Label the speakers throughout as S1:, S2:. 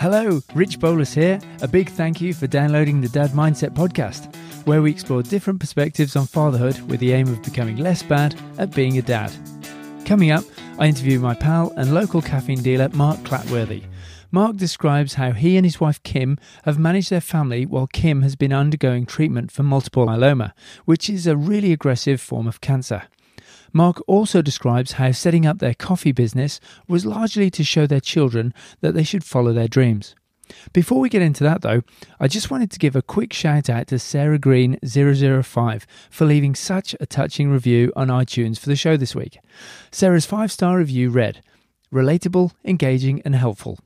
S1: Hello, Rich Bolus here. A big thank you for downloading the Dad Mindset podcast, where we explore different perspectives on fatherhood with the aim of becoming less bad at being a dad. Coming up, I interview my pal and local caffeine dealer, Mark Clatworthy. Mark describes how he and his wife Kim have managed their family while Kim has been undergoing treatment for multiple myeloma, which is a really aggressive form of cancer. Mark also describes how setting up their coffee business was largely to show their children that they should follow their dreams. Before we get into that, though, I just wanted to give a quick shout out to Sarah Green 005 for leaving such a touching review on iTunes for the show this week. Sarah's five star review read Relatable, engaging, and helpful.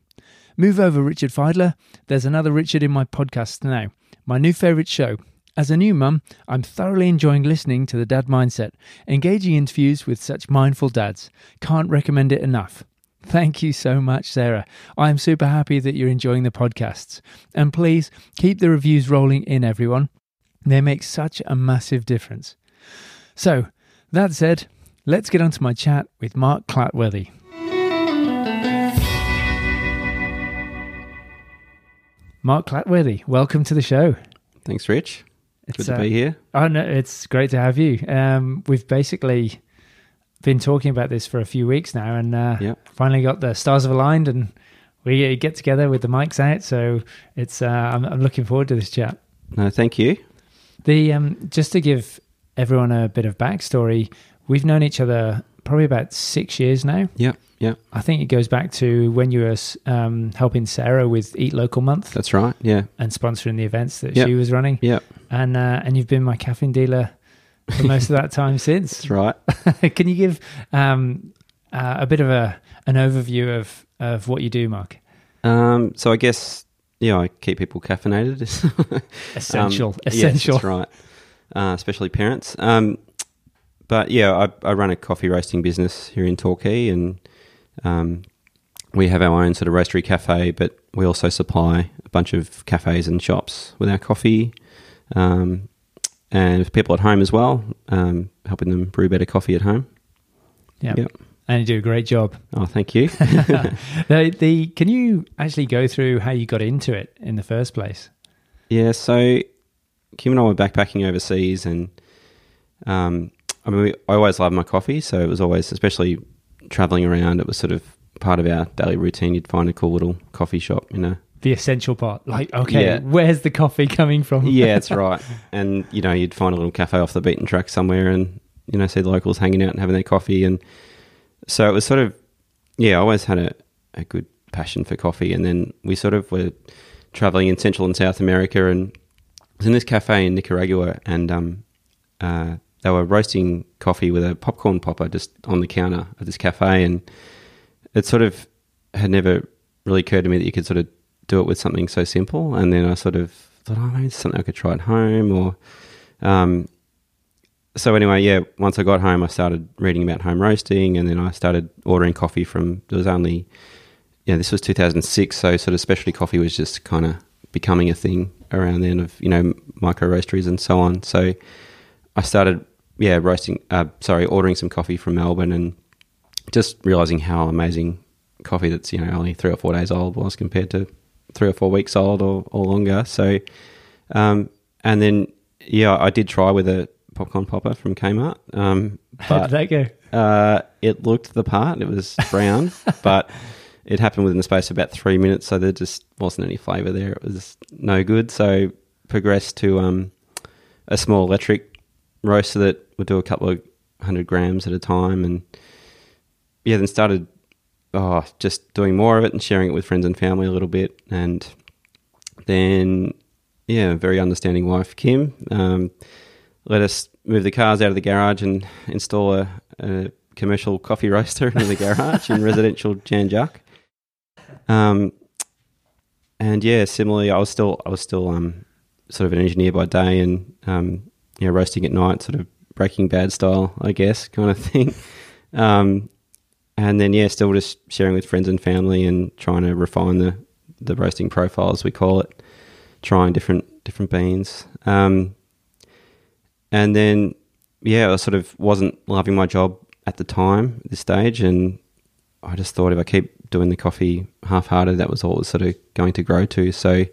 S1: Move over, Richard Fidler. There's another Richard in my podcast now. My new favourite show. As a new mum, I'm thoroughly enjoying listening to the Dad Mindset, engaging interviews with such mindful dads. Can't recommend it enough. Thank you so much, Sarah. I'm super happy that you're enjoying the podcasts. And please keep the reviews rolling in, everyone. They make such a massive difference. So, that said, let's get on to my chat with Mark Clatworthy. Mark Clatworthy, welcome to the show.
S2: Thanks, Rich.
S1: It's,
S2: Good to
S1: uh,
S2: be here.
S1: Oh no, it's great to have you. Um, we've basically been talking about this for a few weeks now, and uh,
S2: Yep.
S1: finally got the stars have aligned, and we get together with the mics out. So it's uh, I'm, I'm looking forward to this chat.
S2: No, thank you.
S1: The um, just to give everyone a bit of backstory, we've known each other probably about six years now.
S2: Yep, yep.
S1: I think it goes back to when you were um, helping Sarah with Eat Local Month
S2: That's right. Yeah,
S1: and sponsoring the events that
S2: Yep.
S1: she was running,
S2: yep.
S1: and uh, and you've been my caffeine dealer for most of that time since.
S2: That's right.
S1: Can you give um, uh, a bit of a an overview of of what you do, Mark?
S2: Um, so I guess yeah, I keep people caffeinated.
S1: Essential,
S2: Um, yes,
S1: essential.
S2: that's right. Uh, especially parents. Um, but yeah, I, I run a coffee roasting business here in Torquay, and um, we have our own sort of roastery cafe, but we also supply a bunch of cafes and shops with our coffee, um, and people at home as well, um, helping them brew better coffee at home.
S1: Yeah,
S2: Yep.
S1: and you do a great job.
S2: Oh, thank you.
S1: the, the can you actually go through how you got into it in the first place?
S2: Yeah, so Kim and I were backpacking overseas, and um, I mean, we, I always loved my coffee, so it was always, especially traveling around, it was sort of part of our daily routine. You'd find a cool little coffee shop, you know.
S1: The essential part, like okay,
S2: Yeah.
S1: where's the coffee coming from?
S2: Yeah, that's right. And you know, you'd find a little cafe off the beaten track somewhere, and you know, see the locals hanging out and having their coffee, and so it was sort of, yeah, I always had a, a good passion for coffee, and then we sort of were traveling in Central and South America, and was in this cafe in Nicaragua, and um, uh, they were roasting coffee with a popcorn popper just on the counter of this cafe, and it sort of had never really occurred to me that you could sort of do it with something so simple. And then I sort of thought, oh, maybe it's something I could try at home, or um, so anyway, yeah. Once I got home, I started reading about home roasting, and then I started ordering coffee from. There was only, yeah, this was 2006, so sort of specialty coffee was just kind of becoming a thing around then of you know micro roasteries and so on. So I started, yeah, roasting. Uh, sorry, ordering some coffee from Melbourne, and just realizing how amazing coffee that's you know only three or four days old was compared to three or four weeks old or, or longer. So, um, and then yeah, I did try with a popcorn popper from Kmart, um,
S1: How did that go?
S2: uh, it looked the part. It was brown, but it happened within the space of about three minutes, so there just wasn't any flavour there. It was no good. So progressed to um, a small electric roaster that would do a couple of hundred grams at a time, and yeah, then started oh just doing more of it and sharing it with friends and family a little bit, and then yeah, very understanding wife Kim um, let us move the cars out of the garage and install a, a commercial coffee roaster in the garage in residential Jan Juc. Um, and yeah, similarly, I was still I was still um, sort of an engineer by day and um, you know roasting at night, sort of Breaking Bad style, I guess, kind of thing. Um, and then yeah, still just sharing with friends and family and trying to refine the the roasting profile as we call it, trying different different beans. Um, and then yeah, I sort of wasn't loving my job at the time at this stage, and I just thought if I keep doing the coffee half-hearted. That was all it was sort of going to grow to. So,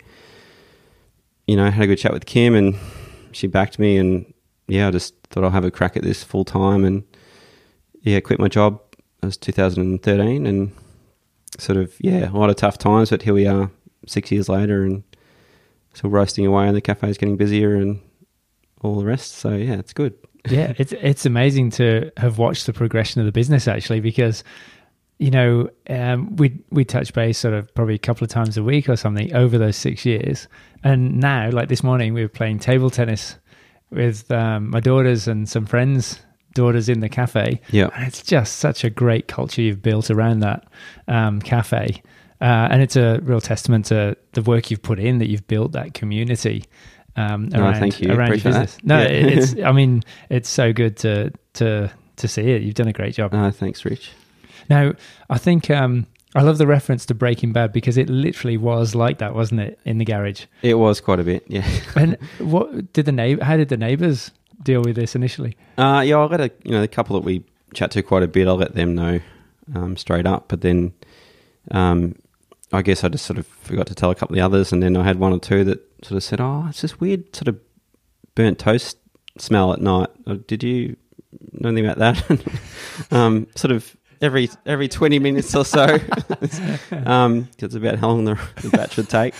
S2: you know, I had a good chat with Kim, and she backed me, and yeah, I just thought I'll have a crack at this full time, and yeah, quit my job. It was 2013, and sort of yeah, a lot of tough times, but here we are, six years later, and still roasting away, and the cafe's getting busier, and all the rest. So yeah, it's good.
S1: yeah, it's it's amazing to have watched the progression of the business actually because you know um, we we touch base sort of probably a couple of times a week or something over those six years, and now like this morning we were playing table tennis with um, my daughters and some friends daughters in the cafe.
S2: Yeah.
S1: and it's just such a great culture you've built around that um, cafe. Uh, and it's a real testament to the work you've put in that you've built that community um,
S2: No,
S1: around,
S2: thank you.
S1: around your business.
S2: that.
S1: No,
S2: Yeah.
S1: it- it's. I mean, it's so good to to to see it. You've done a great job.
S2: Uh, thanks, Rich.
S1: Now, I think um, I love the reference to Breaking Bad because it literally was like that, wasn't it, in the garage?
S2: It was quite a bit, yeah.
S1: And what did the neighbor? How did the neighbors deal with this initially?
S2: Uh, yeah, I'll let a you know the couple that we chat to quite a bit. I'll let them know um, straight up. But then, um, I guess I just sort of forgot to tell a couple of the others, and then I had one or two that sort of said, "Oh, it's this weird sort of burnt toast smell at night." Uh, Did you know anything about that? um, sort of every every twenty minutes or so. um, it's about how long the, the batch would take.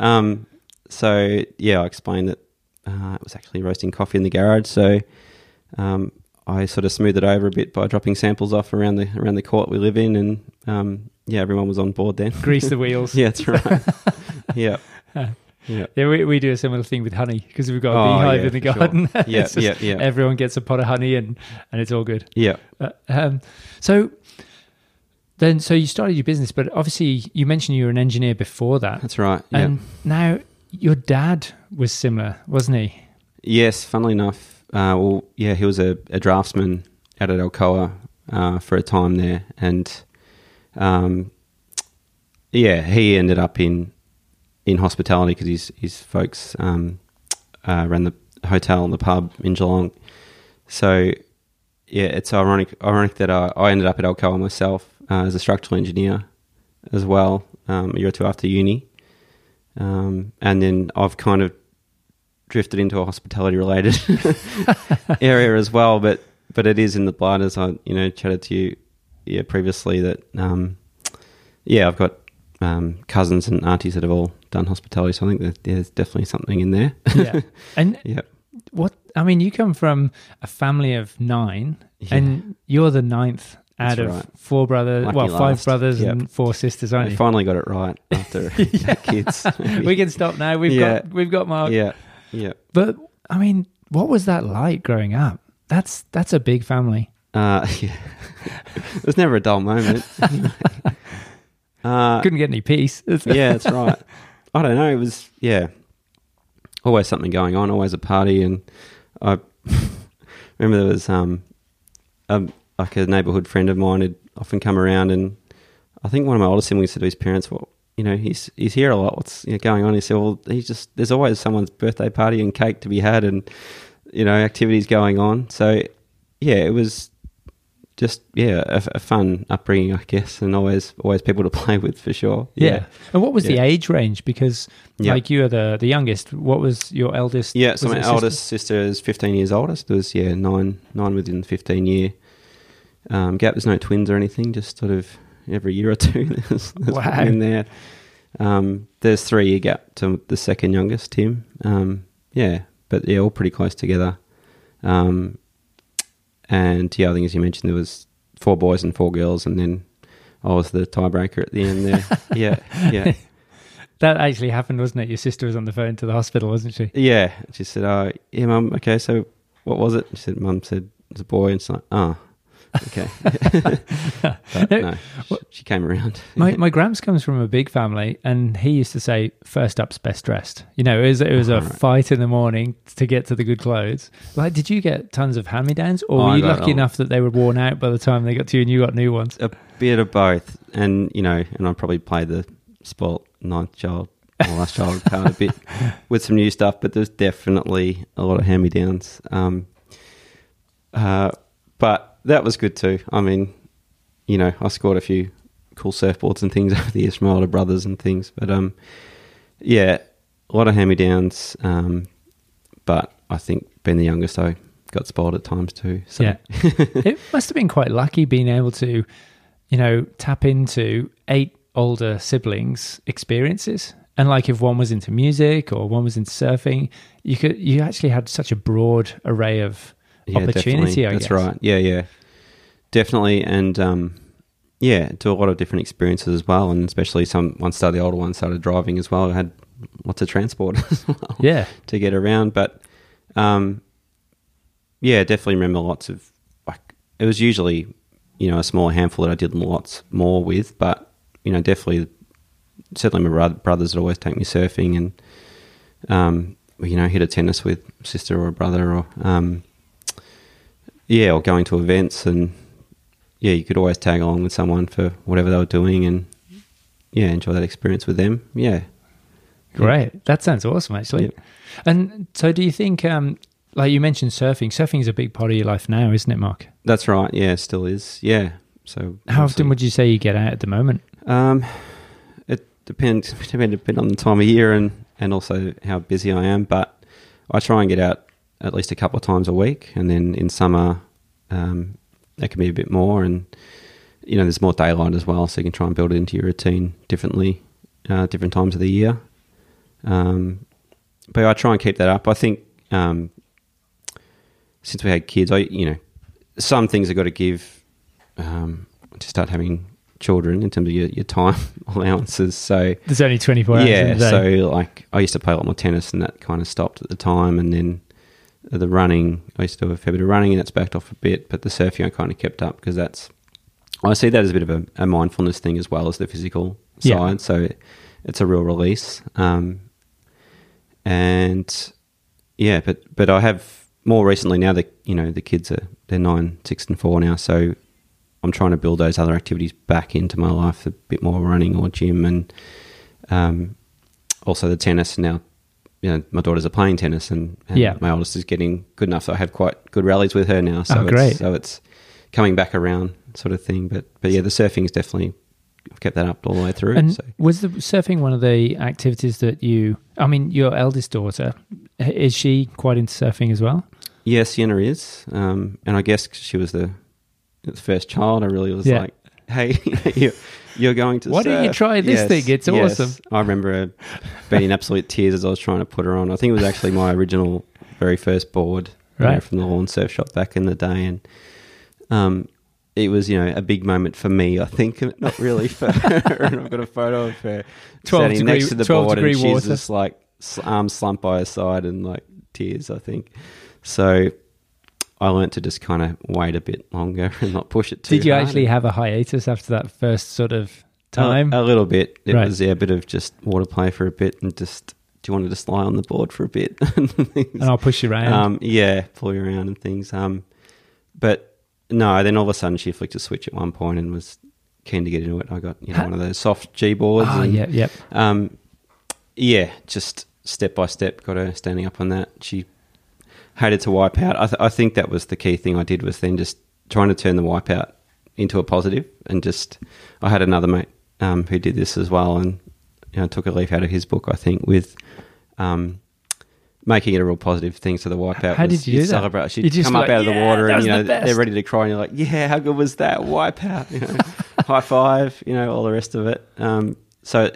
S2: Um, so yeah, I explained that uh, it was actually roasting coffee in the garage. So um, I sort of smoothed it over a bit by dropping samples off around the around the court we live in, and um, yeah, everyone was on board then.
S1: Grease the wheels.
S2: yeah, that's right. yeah, yeah,
S1: Yeah, we, we do a similar thing with honey because we've got a
S2: Oh,
S1: beehive
S2: yeah,
S1: in the
S2: for sure.
S1: garden.
S2: Yeah, yeah, yeah.
S1: Everyone gets a pot of honey and, and it's all good.
S2: yeah.
S1: Uh, um, so then, so you started your business, but obviously you mentioned you were an engineer before that.
S2: That's right. Yeah.
S1: And now your dad was similar, wasn't he?
S2: Yes, funnily enough, uh, well, yeah, he was a, a draftsman out at Alcoa uh, for a time there, and um, yeah, he ended up in in hospitality because his his folks um, uh, ran the hotel and the pub in Geelong. So yeah, it's ironic ironic that I, I ended up at Alcoa myself uh, as a structural engineer as well um, a year or two after uni, um, and then I've kind of drifted into a hospitality related area as well. But but it is in the blood, as I you know chatted to you yeah previously that um, yeah I've got um, cousins and aunties that have all done hospitality, so I think that there's definitely something in there.
S1: Yeah. and
S2: yeah,
S1: what, I mean, you come from a family of nine
S2: Yeah.
S1: and you're the ninth out
S2: That's
S1: of
S2: right.
S1: four brothers,
S2: Lucky
S1: well, five brothers
S2: Yep.
S1: and four sisters, aren't
S2: I finally got it right after kids.
S1: we can stop now. We've
S2: Yeah.
S1: got, we've got Mark.
S2: yeah, yeah.
S1: But I mean, what was that like growing up? That's, that's a big family.
S2: Uh, yeah. There's never a dull moment. uh,
S1: Couldn't get any peace.
S2: yeah, that's right. I don't know. It was yeah, always something going on, always a party, and I remember there was um, um like a neighbourhood friend of mine had often come around, and I think one of my older siblings said to his parents, "Well, you know, he's he's here a lot. What's you know, going on?" He said, "Well, he's just there's always someone's birthday party and cake to be had, and you know, activities going on." So yeah, it was just yeah a, a fun upbringing, I guess, and always always people to play with for sure.
S1: Yeah. And what was the age range? Because
S2: Yeah.
S1: like you are the, the youngest. What was your eldest?
S2: Yeah, so my
S1: a sister?
S2: eldest sister is 15 years older. So there's, yeah, nine nine within 15 year um, gap. There's no twins or anything, just sort of every year or two there's, there's
S1: Wow.
S2: in there. Um, there's three year gap to the second youngest, Tim. Um, yeah, but yeah, all pretty close together. Um, and yeah, I think as you mentioned, there was four boys and four girls, and then I was the tiebreaker at the end there. yeah, yeah.
S1: That actually happened, wasn't it? Your sister was on the phone to the hospital, wasn't she?
S2: Yeah. She said, "Oh, yeah, mum. Okay, so what was it?" She said, "Mum said it's a boy." And it's like, "Oh, okay." but no, she, she came around.
S1: My my Gramps comes from a big family, and he used to say, first up's best dressed." You know, it was it was a
S2: right.
S1: fight in the morning to get to the good clothes. Like, did you get tons of hand me downs, or
S2: Oh,
S1: were you lucky enough that they were worn out by the time they got to you and you got new ones?
S2: a bit of both, and you know, and I probably played the spoilt ninth child or last child card a bit with some new stuff, but there's definitely a lot of hand me downs. Um, uh, but that was good too. I mean, you know, I scored a few cool surfboards and things over the years from my older brothers and things. But um, yeah, a lot of hand me downs. Um, but I think being the youngest, I got spoiled at times too. So.
S1: Yeah. it must have been quite lucky being able to, you know, tap into eight older siblings' experiences. And like if one was into music or one was into surfing, you could you actually had such a broad array of
S2: Yeah,
S1: opportunity,
S2: definitely.
S1: I
S2: That's
S1: guess.
S2: right. Yeah, yeah, definitely, and um, yeah, to a lot of different experiences as well, and especially some once started the older one started driving as well. I had lots of transport as well
S1: Yeah.
S2: to get around, but um, yeah, definitely remember lots of like it was usually you know a small handful that I did lots more with, but you know definitely certainly my brothers would always take me surfing and um, you know hit a tennis with sister or a brother or um, yeah, or going to events and yeah, you could always tag along with someone for whatever they were doing and yeah, enjoy that experience with them. Yeah,
S1: Great. That sounds awesome, actually.
S2: Yep.
S1: And so, do you think, um, like you mentioned, surfing? Surfing is a big part of your life now, isn't it, Mark?
S2: that's right. Yeah, still is. Yeah. So
S1: How often would you say you get out at the moment?
S2: Um, it depends. Depend depend on the time of year and and also how busy I am. But I try and get out at least a couple of times a week, and then in summer, um, that can be a bit more. And you know, there's more daylight as well, so you can try and build it into your routine differently, uh, different times of the year. Um, but I try and keep that up. I think um, since we had kids, I you know, some things I've got to give um, to start having children in terms of your, your time allowances. So
S1: There's only 24 hours in
S2: yeah,
S1: day.
S2: so like I used to play a lot more tennis, and that kind of stopped at the time. And then the running, I used to do a fair bit of running, and that's backed off a bit. But the surfing, I kind of kept up because that's I see that as a bit of a, a mindfulness thing as well as the physical
S1: Yeah.
S2: side. So it's a real release. Um, and yeah, but but I have more recently now that you know the kids are they're nine, six, and four now. So I'm trying to build those other activities back into my life, a bit more running or gym, and um, also the tennis. Now, you know, my daughters are playing tennis, and, and
S1: Yeah.
S2: my oldest is getting good enough. So I have quite good rallies with her now. So
S1: Oh, great.
S2: It's, so it's coming back around, sort of thing. But but yeah, the surfing is definitely I've kept that up all the way through.
S1: And
S2: so.
S1: was the surfing one of the activities that you? I mean, your eldest daughter is she quite into surfing as well?
S2: Yes, Sienna is, um, and I guess she was the, the first child. I really was
S1: Yeah.
S2: like, "Hey, you're, you're going to
S1: Why don't you try this thing? It's awesome.
S2: I remember her being in absolute tears as I was trying to put her on. I think it was actually my original, very first board, you know, from the Lorne surf shop back in the day, and um, it was you know a big moment for me. I think not really for her. and I've got a photo of her
S1: 12
S2: standing
S1: degree-
S2: next to the board, and
S1: degree
S2: she's
S1: water.
S2: just like arms slumped by her side and like tears. I think so. I learnt to just kind of wait a bit longer and not push it too hard.
S1: Did you
S2: hard.
S1: actually have a hiatus after that first sort of time?
S2: A, a little bit. It
S1: Right.
S2: was yeah, a bit of just water play for a bit and just do you want to just lie on the board for a bit and things.
S1: and I'll push you around.
S2: Um, yeah, pull you around and things. Um, but no, then all of a sudden she flicked a switch at one point and was keen to get into it. I got you know one of those soft G boards.
S1: oh,
S2: and,
S1: yeah, yep.
S2: Um, yeah, just step by step, got her standing up on that. She hated to wipe out. I, th- I think that was the key thing I did was then just trying to turn the wipeout into a positive and just I had another mate um, who did this as well and you know took a leaf out of his book I think with um, making it a real positive thing. So the wipeout.
S1: How
S2: was
S1: did you do that?
S2: celebrate. She'd
S1: You just
S2: come
S1: were
S2: up
S1: like,
S2: out of the water and you know
S1: the
S2: they're ready to cry and you're like, yeah, how good was that wipeout? You know, high five. You know, all the rest of it. Um, so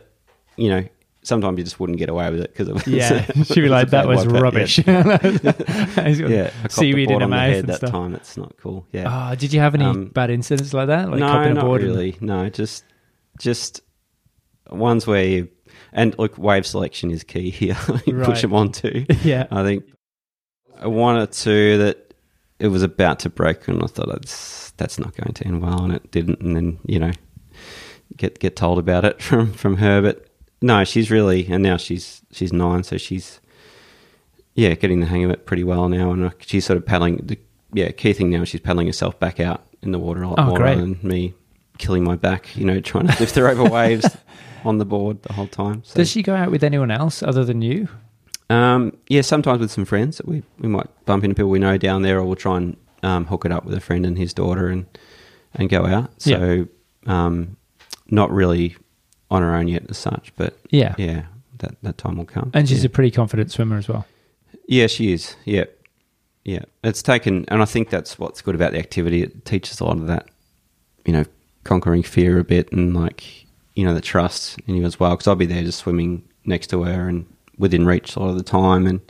S2: you know. Sometimes you just wouldn't get away with it because it was
S1: Yeah, she'd be
S2: was
S1: like, "That was rubbish."
S2: Yeah, yeah.
S1: Seaweed in her mouth
S2: head that
S1: stuff.
S2: time. It's not cool. Yeah,
S1: Oh, did you have any
S2: Um,
S1: bad incidents like that? Like
S2: no, not
S1: board and-
S2: really. No, just just ones where you and look, wave selection is key here. you
S1: Right.
S2: push them on onto.
S1: yeah.
S2: I think one or two that it was about to break, and I thought that's that's not going to end well, and it didn't. And then you know, get get told about it from from her. But no, she's really, and now she's she's nine, so she's yeah, getting the hang of it pretty well now, and she's sort of paddling. The yeah, key thing now is she's paddling herself back out in the water a lot
S1: Oh,
S2: more
S1: great.
S2: than me killing my back, you know, trying to lift her over waves on the board the whole time. So.
S1: Does she go out with anyone else other than you?
S2: Um, yeah, sometimes with some friends we, we might bump into people we know down there, or we'll try and um, hook it up with a friend and his daughter and and go out. So, um, not really on her own yet as such, but
S1: Yeah.
S2: yeah, that that time will come.
S1: And she's
S2: yeah.
S1: a pretty confident swimmer as well.
S2: yeah, she is. Yeah, yeah. It's taken, and I think that's what's good about the activity. It teaches a lot of that, you know, conquering fear a bit, and like you know the trust in you as well. Because I'll be there just swimming next to her and within reach a lot of the time, and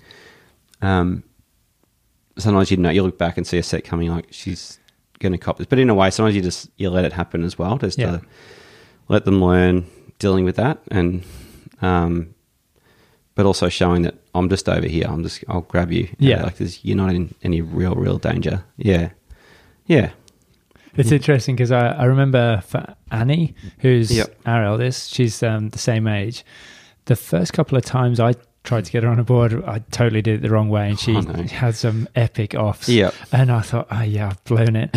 S2: um, sometimes you know you look back and see a set coming like she's going to cop this, but in a way, sometimes you just you let it happen as well, just
S1: Yeah.
S2: to let them learn dealing with that, and um, but also showing that I'm just over here. I'm just I'll grab you.
S1: Yeah.
S2: like there's, you're not in any real real danger. Yeah, yeah,
S1: It's interesting because I, I remember for Annie, who's
S2: Yep.
S1: our eldest, she's um, the same age. The first couple of times I tried to get her on a board, I totally did it the wrong way, and she
S2: Oh, no.
S1: had some epic offs.
S2: Yep.
S1: and I thought, oh yeah, I've blown it,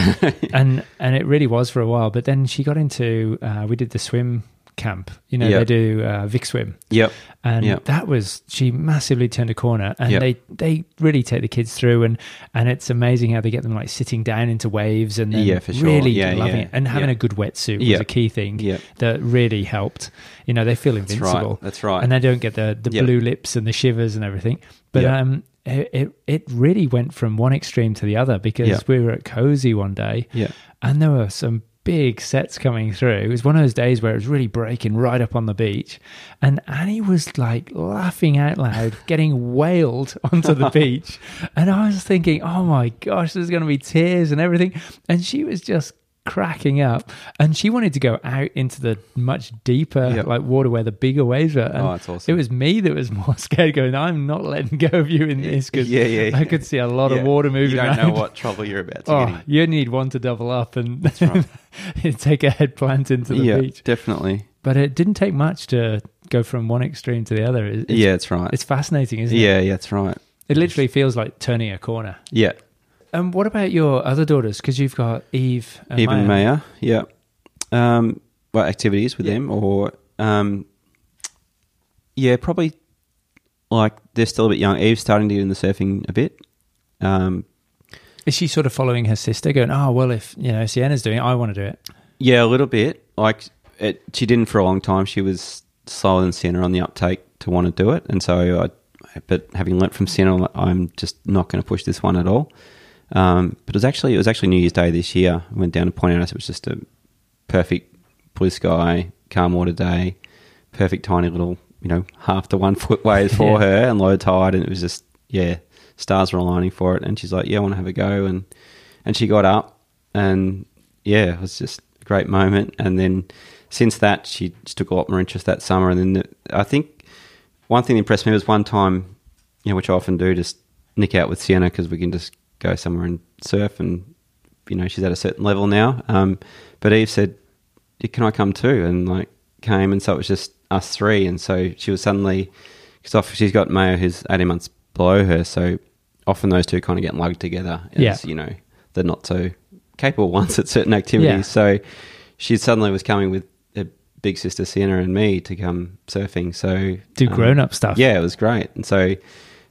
S1: and and it really was for a while. But then she got into, uh, we did the swim camp. You know,
S2: Yep.
S1: they do uh, Vic Swim,
S2: yep,
S1: and
S2: Yep.
S1: that was she massively turned a corner and
S2: Yep.
S1: they they really take the kids through and and it's amazing how they get them like sitting down into waves and then
S2: Yeah, for sure.
S1: really
S2: Yeah,
S1: loving
S2: yeah.
S1: it and having a good wetsuit was a key thing that really helped you know they feel
S2: that's
S1: invincible
S2: right. That's right.
S1: and they don't get the the blue lips and the shivers and everything but um it, it it really went from one extreme to the other because we were at cozy one day
S2: yeah,
S1: and there were some big sets coming through. It was one of those days where it was really breaking right up on the beach, and Annie was like laughing out loud, getting wailed onto the beach, and I was thinking, "Oh my gosh, there's going to be tears and everything," and she was just cracking up and she wanted to go out into the much deeper
S2: Yep.
S1: like water where the bigger waves were and
S2: Oh, that's awesome.
S1: it was me that was more scared going i'm not letting go of you in this because
S2: Yeah, yeah,
S1: i could see a lot
S2: Yeah.
S1: of water moving
S2: You don't know what trouble you're about to
S1: Oh,
S2: get in.
S1: you need one to double up and
S2: right.
S1: take a head plant into the
S2: yeah,
S1: beach.
S2: definitely.
S1: But it didn't take much to go from one extreme to the other. It- It's,
S2: yeah, that's right.
S1: it's fascinating, isn't it?
S2: yeah, yeah, that's right.
S1: It literally feels like turning a corner.
S2: Yeah,
S1: And what about your other daughters? Because you've got Eve and
S2: even
S1: Maya.
S2: Maya. Yeah. Um, what activities with
S1: Yeah.
S2: them or um, yeah, probably like they're still a bit young. Eve's starting to get in the surfing a bit. Um,
S1: Is she sort of following her sister, going, "Oh well, if you know Sienna's doing it, I want to do it."
S2: yeah, a little bit. Like it, she didn't for a long time. She was slower than Sienna on the uptake to want to do it, and so I. But having learnt from Sienna, I'm just not going to push this one at all. Um, but it was actually it was actually New Year's Day this year. I went down to Point Addis. It was just a perfect blue sky, calm water day, perfect tiny little you know half to one foot wave for
S1: Yeah.
S2: her and low tide, and it was just yeah stars were aligning for it. And she's like, yeah, I want to have a go, and and she got up, and yeah, it was just a great moment. And then since that, she just took a lot more interest that summer. And then the, I think one thing that impressed me was one time, you know, which I often do, just nick out with Sienna because we can just go somewhere and surf, and you know, she's at a certain level now. Um, but Eve said, "Can I come too?" And like came, and so it was just us three. And so she was suddenly because she's got Maya who's eighteen months below her, so often those two kind of get lugged together. As,
S1: Yeah.
S2: you know, they're not so capable ones at certain activities.
S1: Yeah.
S2: So she suddenly was coming with her big sister Sienna and me to come surfing. So
S1: Do
S2: um,
S1: grown up stuff.
S2: Yeah, it was great. And so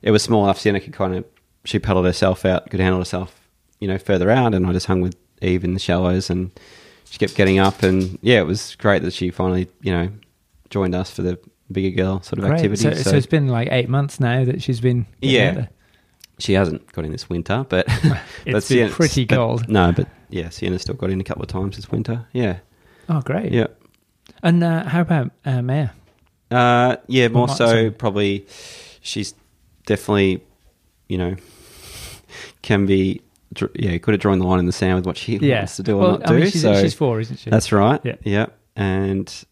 S2: it was small enough. Sienna could kind of she paddled herself out, could handle herself, you know, further out, and I just hung with Eve in the shallows, and she kept getting up, and yeah, it was great that she finally, you know, joined us for the bigger girl sort of
S1: Great.
S2: activity.
S1: So, so it's been like eight months now that she's been.
S2: Yeah. She hasn't got in this winter, but
S1: It's been pretty
S2: but-
S1: cold.
S2: No, but yeah, Sienna's still got in a couple of times this winter. Yeah,
S1: Oh, great.
S2: yeah,
S1: And uh, how about uh, Maya?
S2: uh, yeah. More so, probably she's definitely, you know, can be yeah could have drawn the line in the sand with what she
S1: Yeah.
S2: wants to do or
S1: well,
S2: not
S1: I mean,
S2: do.
S1: she's,
S2: so
S1: she's four, isn't she?
S2: that's right.
S1: Yeah.
S2: yeah, and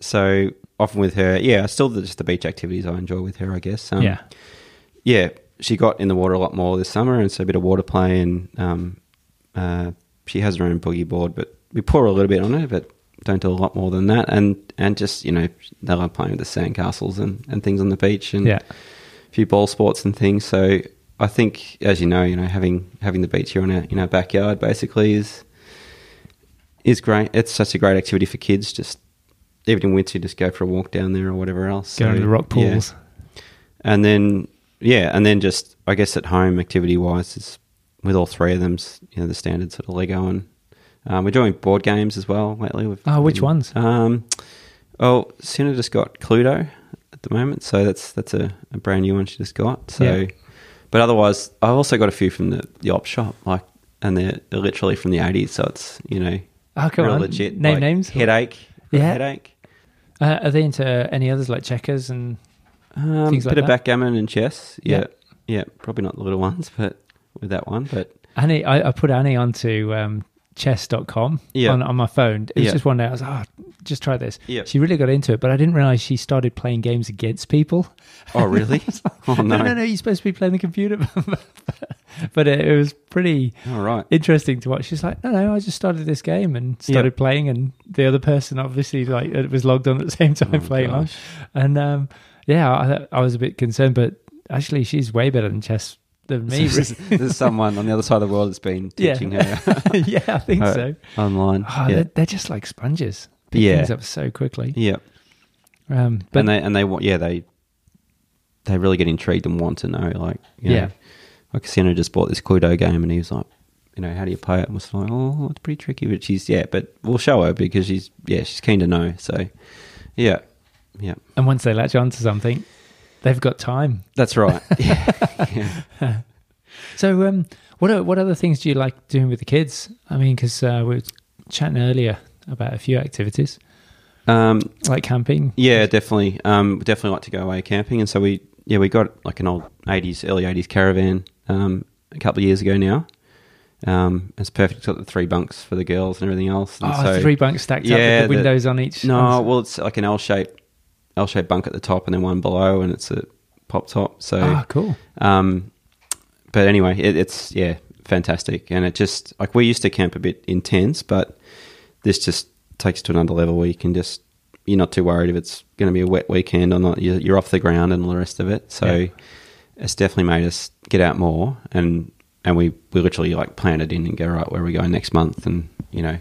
S2: so often with her, yeah, still the, just the beach activities I enjoy with her, I guess. Um,
S1: yeah.
S2: yeah, she got in the water a lot more this summer, and so a bit of water play, and um, uh, she has her own boogie board, but we pour a little bit on her, but don't do a lot more than that, and and just you know they love playing with the sandcastles and, and things on the beach, and
S1: Yeah.
S2: a few ball sports and things. So I think, as you know, you know having having the beach here in our in our backyard basically is is great. It's such a great activity for kids. Just even in winter, you just go for a walk down there or whatever else.
S1: Go
S2: So,
S1: to the rock
S2: yeah.
S1: pools.
S2: And then, yeah, and then just, I guess at home, activity wise, is with all three of them, you know, the standard sort of Lego and, Um, we're doing board games as well lately. We've
S1: Oh, which
S2: been-
S1: ones?
S2: Um, oh, Sienna just got Cluedo at the moment, so that's that's a, a brand new one she just got. So,
S1: Yeah.
S2: But otherwise, I've also got a few from the, the op shop, like, and they're, literally from the eighties, so it's you know
S1: Oh, come
S2: real
S1: on.
S2: legit.
S1: Name
S2: like
S1: names.
S2: Headache.
S1: Yeah.
S2: Headache.
S1: Uh, are they into any others like checkers and?
S2: Um,
S1: Things
S2: bit
S1: like
S2: of backgammon and chess.
S1: Yeah.
S2: Yeah. yeah, Probably not the little ones, but with that one. But
S1: Annie, I, I put Annie onto um, chess.com
S2: Yeah.
S1: on, on my phone. It was
S2: Yeah.
S1: just one day I was, oh, just try this.
S2: Yeah.
S1: She really got into it, but I didn't realize she started playing games against people.
S2: oh, really? oh
S1: No,
S2: no.
S1: no, no, you're supposed to be playing the computer. but it, it was pretty
S2: All right.
S1: interesting to watch. She's like, no, no, I just started this game and started
S2: Yeah.
S1: playing, and the other person obviously like it was logged on at the same time
S2: Oh,
S1: playing
S2: gosh.
S1: And um, yeah, I, I was a bit concerned, but actually, she's way better than chess than me.
S2: there's, there's someone on the other side of the world that's been
S1: Yeah.
S2: teaching her
S1: yeah, I think so.
S2: online.
S1: Oh,
S2: yeah.
S1: they're, they're just like sponges. Pick
S2: Yeah.
S1: things up so quickly.
S2: yeah.
S1: Um, but
S2: and they and they want yeah they they really get intrigued and want to know like you know,
S1: Yeah.
S2: like Sienna just bought this Cluedo game and he was like you know how do you play it and was like oh it's pretty tricky but she's yeah but we'll show her because she's yeah she's keen to know so yeah yeah
S1: and once they latch on to something, they've got time.
S2: that's right yeah, yeah.
S1: So, um, what are, what other things do you like doing with the kids? I mean, because uh, we were chatting earlier about a few activities
S2: Um,
S1: like camping.
S2: yeah definitely um definitely like to go away camping and so we yeah we got like an old 80s early 80s caravan um a couple of years ago now um it's perfect it's got the three bunks for the girls and everything else and
S1: Oh,
S2: so-
S1: three bunks stacked up
S2: Yeah,
S1: with the
S2: the-
S1: windows on each.
S2: No, well, it's like an L-shaped L-shaped bunk at the top, and then one below, and it's a pop top. So,
S1: Ah, cool.
S2: um, but anyway, it, it's yeah, fantastic, and it just like we used to camp a bit intense, but this just takes to another level where you can just you're not too worried if it's going to be a wet weekend or not. You're, you're off the ground and all the rest of it. So,
S1: Yeah.
S2: it's definitely made us get out more, and and we we literally like plan it in and go right where we go next month, and you know.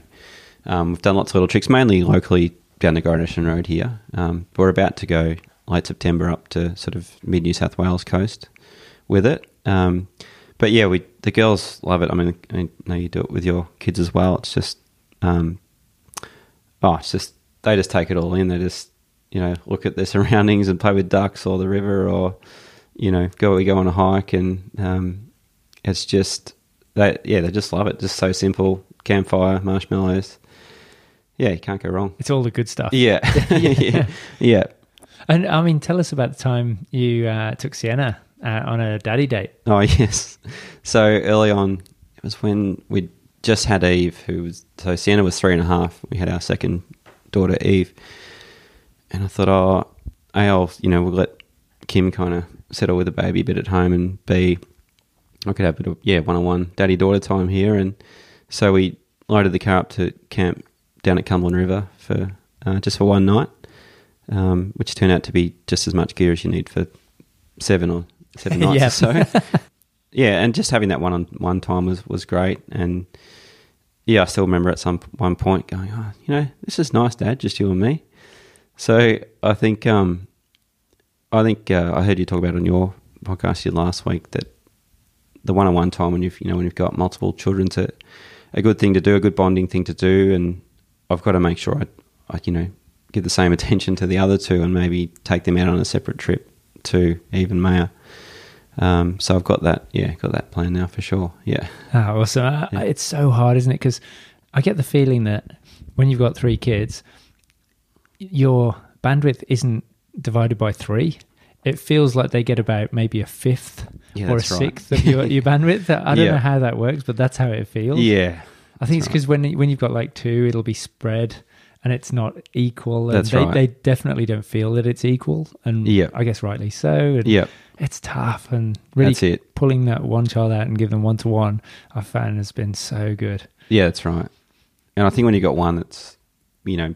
S2: Um, we've done lots of little tricks, mainly locally down the Great Ocean Road here. Um, we're about to go late September up to sort of mid New South Wales coast with it. Um, but yeah, we the girls love it. I mean, I know you do it with your kids as well. It's just, um, oh, it's just they just take it all in. They just you know look at their surroundings and play with ducks or the river or you know go we go on a hike and um, it's just they yeah they just love it. Just so simple. Campfire, marshmallows. Yeah, you can't go wrong.
S1: It's all the good stuff.
S2: Yeah, yeah, yeah.
S1: And I mean, tell us about the time you uh, took Sienna uh, on a daddy date.
S2: Oh yes. So early on, it was when we just had Eve, who was so Sienna was three and a half. We had our second daughter Eve, and I thought, oh, A, I'll you know we'll let Kim kind of settle with the baby a bit at home, and B, I could have a bit of yeah one on one daddy daughter time here, and so we loaded the car up to camp down at Cumberland River for uh, just for one night, um, which turned out to be just as much gear as you need for seven or seven nights or so. yeah, and just having that one on one time was was great, and yeah, I still remember at some one point going, oh, you know, this is nice, Dad, just you and me. So I think um, I think uh, I heard you talk about on your podcast last week that the one-on-one time when you've you know when you've got multiple children to a good thing to do, a good bonding thing to do, and I've got to make sure I, I you know give the same attention to the other two and maybe take them out on a separate trip to even Maya. Um, so I've got that, yeah, got that plan now for sure. Yeah,
S1: Oh, awesome. Uh,
S2: Yeah.
S1: It's so hard, isn't it? Because I get the feeling that when you've got three kids, your bandwidth isn't divided by three. It feels like they get about maybe a fifth
S2: Yeah,
S1: or a
S2: that's right.
S1: sixth of your, your bandwidth. I don't
S2: Yeah.
S1: know how that works, but that's how it feels.
S2: yeah,
S1: I think it's because when when you've got like two, it'll be spread and it's not equal. And
S2: That's
S1: they,
S2: right.
S1: they definitely don't feel that it's equal, and
S2: Yeah.
S1: I guess rightly so. And
S2: yeah.
S1: It's tough, and really
S2: That's it.
S1: pulling that one child out and give them one to one, I found has been so good.
S2: Yeah, that's right. And I think when you got one that's, you know,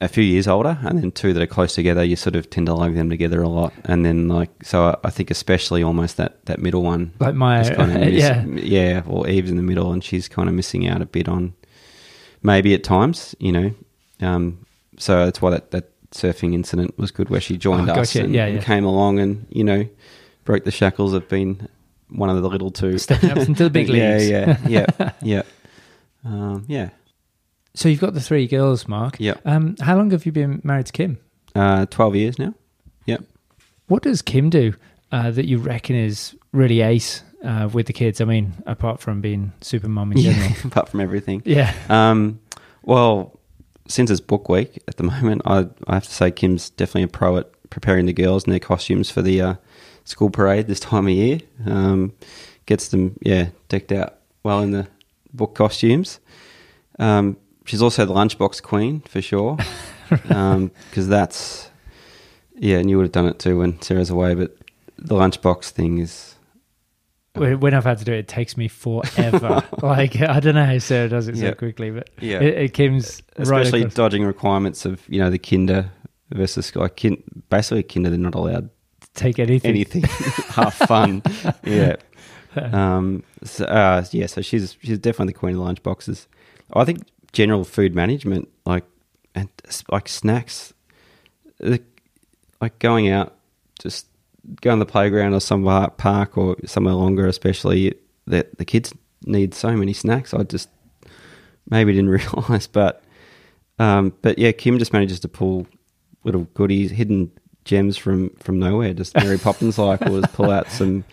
S2: a few years older, and then two that are close together, you sort of tend to lug them together a lot. And then like, so I- I think especially almost that that middle one,
S1: Like my
S2: kind of miss,
S1: yeah,
S2: yeah, or Eve's in the middle, and she's kind of missing out a bit on maybe at times, you know. Um, so that's why that that surfing incident was good, where she joined
S1: Oh,
S2: us
S1: gotcha.
S2: and,
S1: Yeah,
S2: and came along, and you know, broke the shackles of being one of the little two
S1: stepping up into the big
S2: yeah,
S1: leagues.
S2: Yeah, yeah, yeah. Um, yeah,
S1: So you've got the three girls, Mark.
S2: Yeah.
S1: Um, how long have you been married to Kim?
S2: uh, twelve years now. Yep.
S1: What does Kim do uh, that you reckon is really ace uh, with the kids? I mean, apart from being super mum in general.
S2: Yeah, apart from everything.
S1: Yeah.
S2: Um, well, since it's book week at the moment, I, I have to say Kim's definitely a pro at preparing the girls and their costumes for the uh, school parade this time of year. Um, gets them, yeah, decked out well in the book costumes. Um, she's also the lunchbox queen for sure, because that's yeah, and you would have done it too when Sarah's away. But the lunchbox thing is
S1: When I've had to do it, it takes me forever. like I don't know how Sarah does it so
S2: Yeah.
S1: quickly, but
S2: Yeah.
S1: it, it right
S2: especially
S1: across.
S2: dodging requirements of you know the kinder versus like kin- basically kinder they're not allowed to
S1: take anything.
S2: anything half fun yeah um so, uh, yeah so she's she's definitely the queen of lunch boxes i think general food management like and like snacks like going out just go on the playground or some park or somewhere longer especially that the kids need so many snacks. I just maybe didn't realize but um but yeah kim just manages to pull little goodies hidden gems from from nowhere. Just mary poppins like or pull out some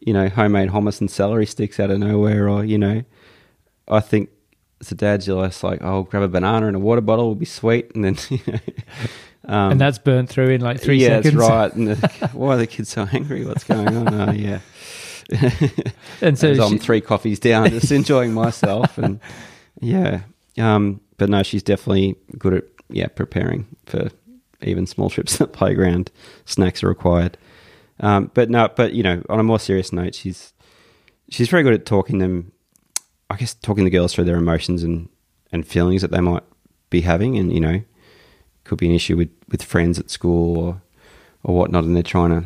S2: you know homemade hummus and celery sticks out of nowhere or you know i think as a dad you're just like oh grab a banana and a water bottle will be sweet. And then you know um,
S1: and that's burnt through in like three
S2: yeah,
S1: seconds.
S2: that's right. And the, why are the kids so angry? What's going on? Oh, yeah.
S1: And so
S2: As I'm three coffees down, just enjoying myself, and yeah. Um, but no, she's definitely good at yeah preparing for even small trips to the playground. Snacks are required. Um, but no, but you know, on a more serious note, she's she's very good at talking them. I guess talking the girls through their emotions and and feelings that they might be having, and you know, could be an issue with with friends at school or or whatnot, and they're trying to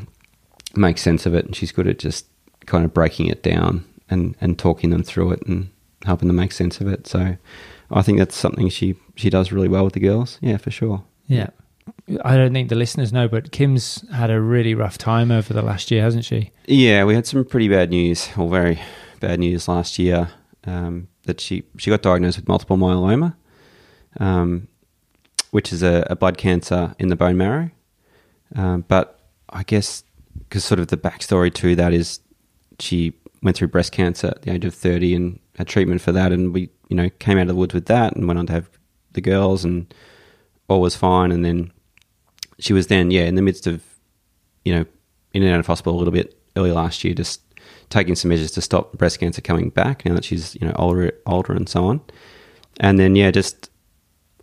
S2: make sense of it. And she's good at just kind of breaking it down and and talking them through it and helping them make sense of it. So I think that's something she she does really well with the girls. Yeah, for sure.
S1: yeah. I don't think the listeners know, but Kim's had a really rough time over the last year, hasn't she?
S2: Yeah, we had some pretty bad news, or very bad news last year. Um, that she she got diagnosed with multiple myeloma, um, which is a, a blood cancer in the bone marrow. Um, but I guess because sort of the backstory to that is she went through breast cancer at the age of thirty and had treatment for that, and we you know came out of the woods with that and went on to have the girls and all was fine, and then she was then yeah in the midst of you know in and out of hospital a little bit early last year, just taking some measures to stop breast cancer coming back now that she's you know older older and so on, and then yeah just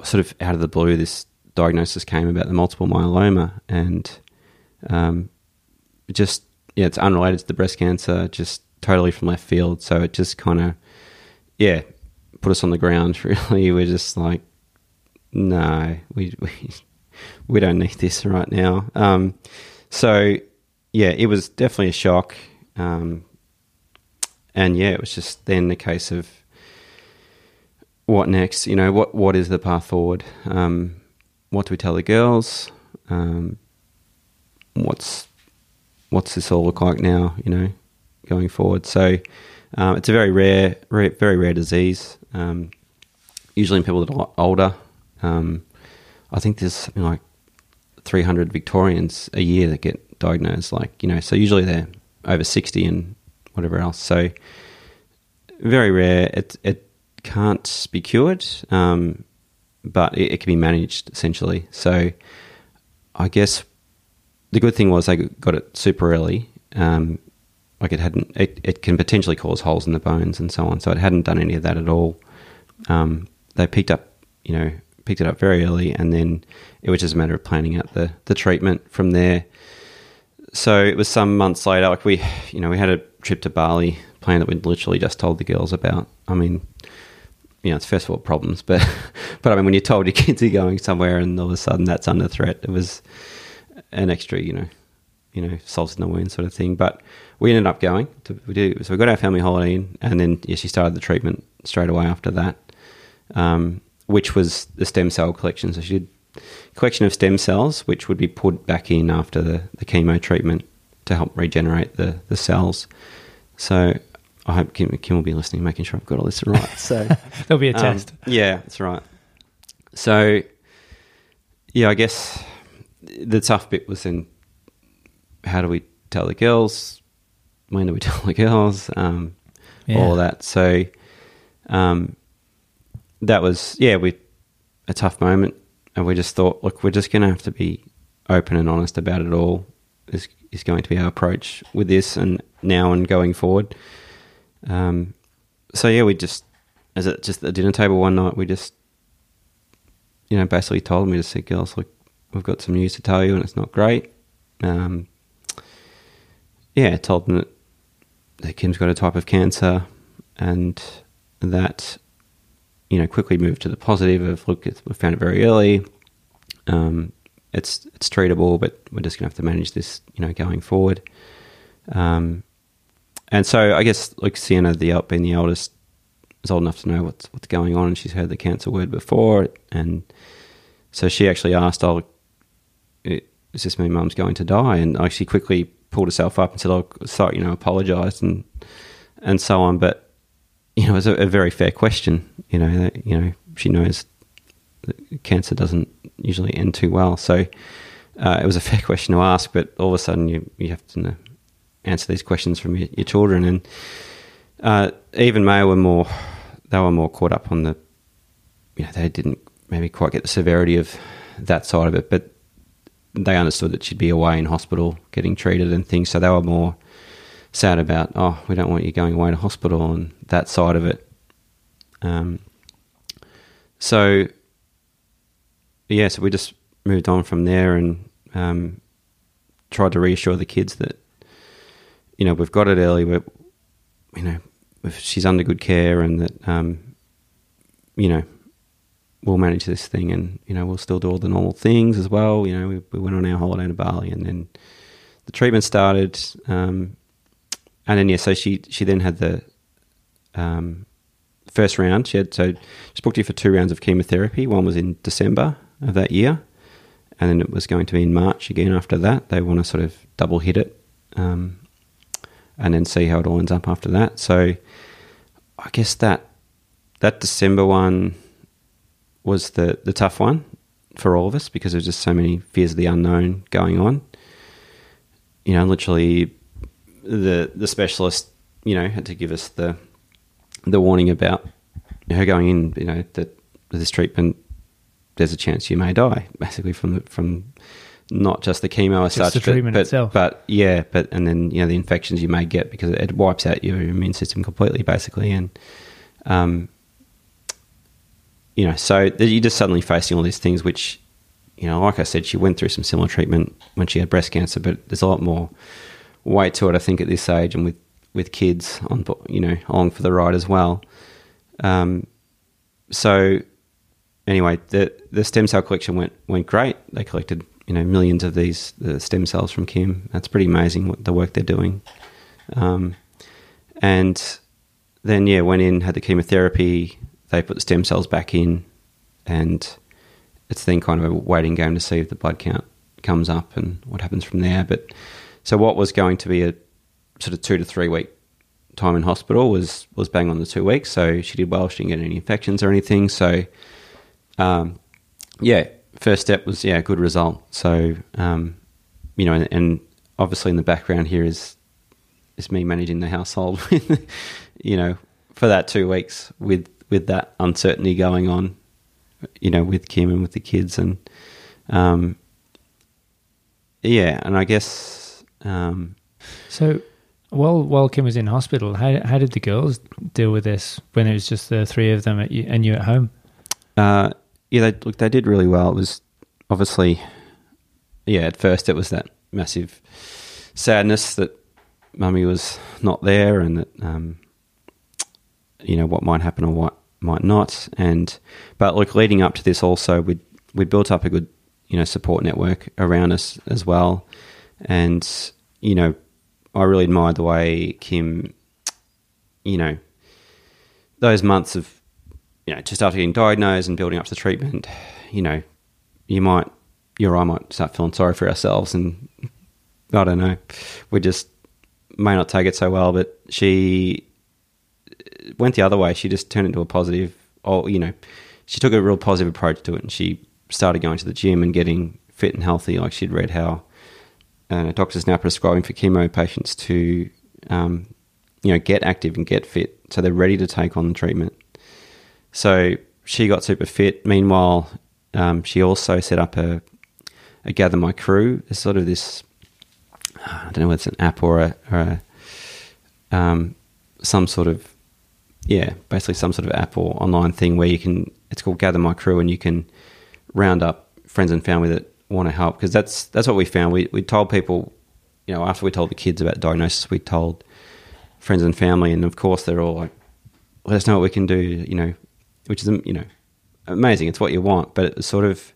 S2: sort of out of the blue this diagnosis came about the multiple myeloma and um, just yeah it's unrelated to the breast cancer just totally from left field. So it just kind of yeah put us on the ground really. We're just like no we we, we don't need this right now. Um, so yeah it was definitely a shock. Um, and yeah it was just then the case of what next? You know what what is the path forward? Um, what do we tell the girls? Um, what's what's this all look like now you know going forward? So um, it's a very rare, rare very rare disease um, usually in people that are older. Um, I think there's something like 300 Victorians a year that get diagnosed like you know so usually they're over 60 and whatever else. So very rare. It it can't be cured um, but it, it can be managed essentially so I guess the good thing was they got it super early. Um, like it hadn't, it, it can potentially cause holes in the bones and so on. So it hadn't done any of that at all. Um, they picked up, you know, picked it up very early, and then it was just a matter of planning out the the treatment from there. So it was some months later. Like we, you know, we had a trip to Bali planned that we'd literally just told the girls about. I mean, you know, it's first of all problems, but but I mean, when you're told your kids are going somewhere and all of a sudden that's under threat, it was an extra, you know, you know, salt in the wound sort of thing. But we ended up going. To, we did, so we got our family holiday in, and then yeah, she started the treatment straight away after that, um, which was the stem cell collection. So she did collection of stem cells, which would be put back in after the, the chemo treatment to help regenerate the, the cells. So I hope Kim, Kim will be listening, making sure I've got all this right. So
S1: There'll be a
S2: um,
S1: test.
S2: yeah, that's right. So, yeah, I guess the tough bit was then how do we tell the girls? When do we tell the girls? Um,
S1: Yeah.
S2: All that. So, um, that was yeah, we a tough moment, and we just thought, look, we're just going to have to be open and honest about it all. Is is going to be our approach with this, and now and going forward. Um, so yeah, we just as at just the dinner table one night, we just you know basically told them just said, girls, look, we've got some news to tell you, and it's not great. Um, yeah, told them that, that Kim's got a type of cancer, and that you know quickly moved to the positive of look, we found it very early. Um, it's it's treatable, but we're just going to have to manage this, you know, going forward. Um, and so I guess like Sienna, the being the eldest, is old enough to know what's what's going on, and she's heard the cancer word before, and so she actually asked, "Oh, i- does this mean Mum's going to die?" And like she quickly pulled herself up and said, "Oh, sorry, you know, apologised and and so on." But you know, it's a, a very fair question. You know, that, you know, she knows that cancer doesn't usually end too well, so uh, it was a fair question to ask. But all of a sudden, you you have to know, answer these questions from your, your children, and uh, even May were more they were more caught up on the you know they didn't maybe quite get the severity of that side of it, but they understood that she'd be away in hospital getting treated and things, so they were more sad about oh we don't want you going away to hospital and that side of it. Um, so yeah, so we just moved on from there and um, tried to reassure the kids that you know we've got it early, but you know she's under good care and that um, you know we'll manage this thing and you know we'll still do all the normal things as well. You know we, we went on our holiday to Bali and then the treatment started, um, and then yeah, so she she then had the um, first round. She had so she booked you for two rounds of chemotherapy. One was in December of that year, and then it was going to be in March again after that. They want to sort of double hit it, um, and then see how it all ends up after that. So I guess that that December one was the the tough one for all of us because there's just so many fears of the unknown going on. You know, literally the the specialist, you know, had to give us the the warning about her going in, you know, that this treatment there's a chance you may die, basically from the, from not just the chemo as
S1: Just
S2: such,
S1: the treatment
S2: but, but,
S1: itself.
S2: but yeah, but and then you know the infections you may get because it wipes out your immune system completely, basically, and um, you know, so you're just suddenly facing all these things, which you know, like I said, she went through some similar treatment when she had breast cancer, but there's a lot more weight to it, I think, at this age, and with with kids on, you know, along for the ride as well. Um, so anyway, the the stem cell collection went went great. They collected you know millions of these the stem cells from Kim. That's pretty amazing what the work they're doing. Um, and then yeah, went in, had the chemotherapy. They put the stem cells back in, and it's then kind of a waiting game to see if the blood count comes up and what happens from there. But so what was going to be a sort of two to three week time in hospital was was bang on the two weeks. So she did well. She didn't get any infections or anything. So um, yeah, first step was yeah, good result. So um, you know, and, and obviously in the background here is is me managing the household. you know, for that two weeks with with that uncertainty going on. You know, with Kim and with the kids, and um, yeah, and I guess um,
S1: So, while while Kim was in hospital, how how did the girls deal with this when it was just the three of them at you, and you at home?
S2: Uh, yeah, they look, they did really well. It was obviously, yeah. At first, it was that massive sadness that mummy was not there, and that um, you know what might happen or what might not. And but look, leading up to this, also we we built up a good you know support network around us as well, and you know I really admired the way Kim, you know, those months of you know, just after getting diagnosed and building up to the treatment, you know, you might, you or I might start feeling sorry for ourselves, and I don't know, we just may not take it so well. But she, went the other way. She just turned into a positive, or you know, she took a real positive approach to it, and she started going to the gym and getting fit and healthy. Like she'd read how uh, doctors now prescribing for chemo patients to, um, you know, get active and get fit, so they're ready to take on the treatment. So she got super fit. Meanwhile, um, she also set up a, a Gather My Crew. It's sort of this, I don't know whether it's an app or a, or a um, some sort of, yeah, basically some sort of app or online thing where you can, it's called Gather My Crew and you can round up friends and family that want to help because that's that's what we found. We we told people, you know, after we told the kids about diagnosis, we told friends and family, and of course they're all like, "Let us know what we can do," you know, which is you know amazing. It's what you want, but it's sort of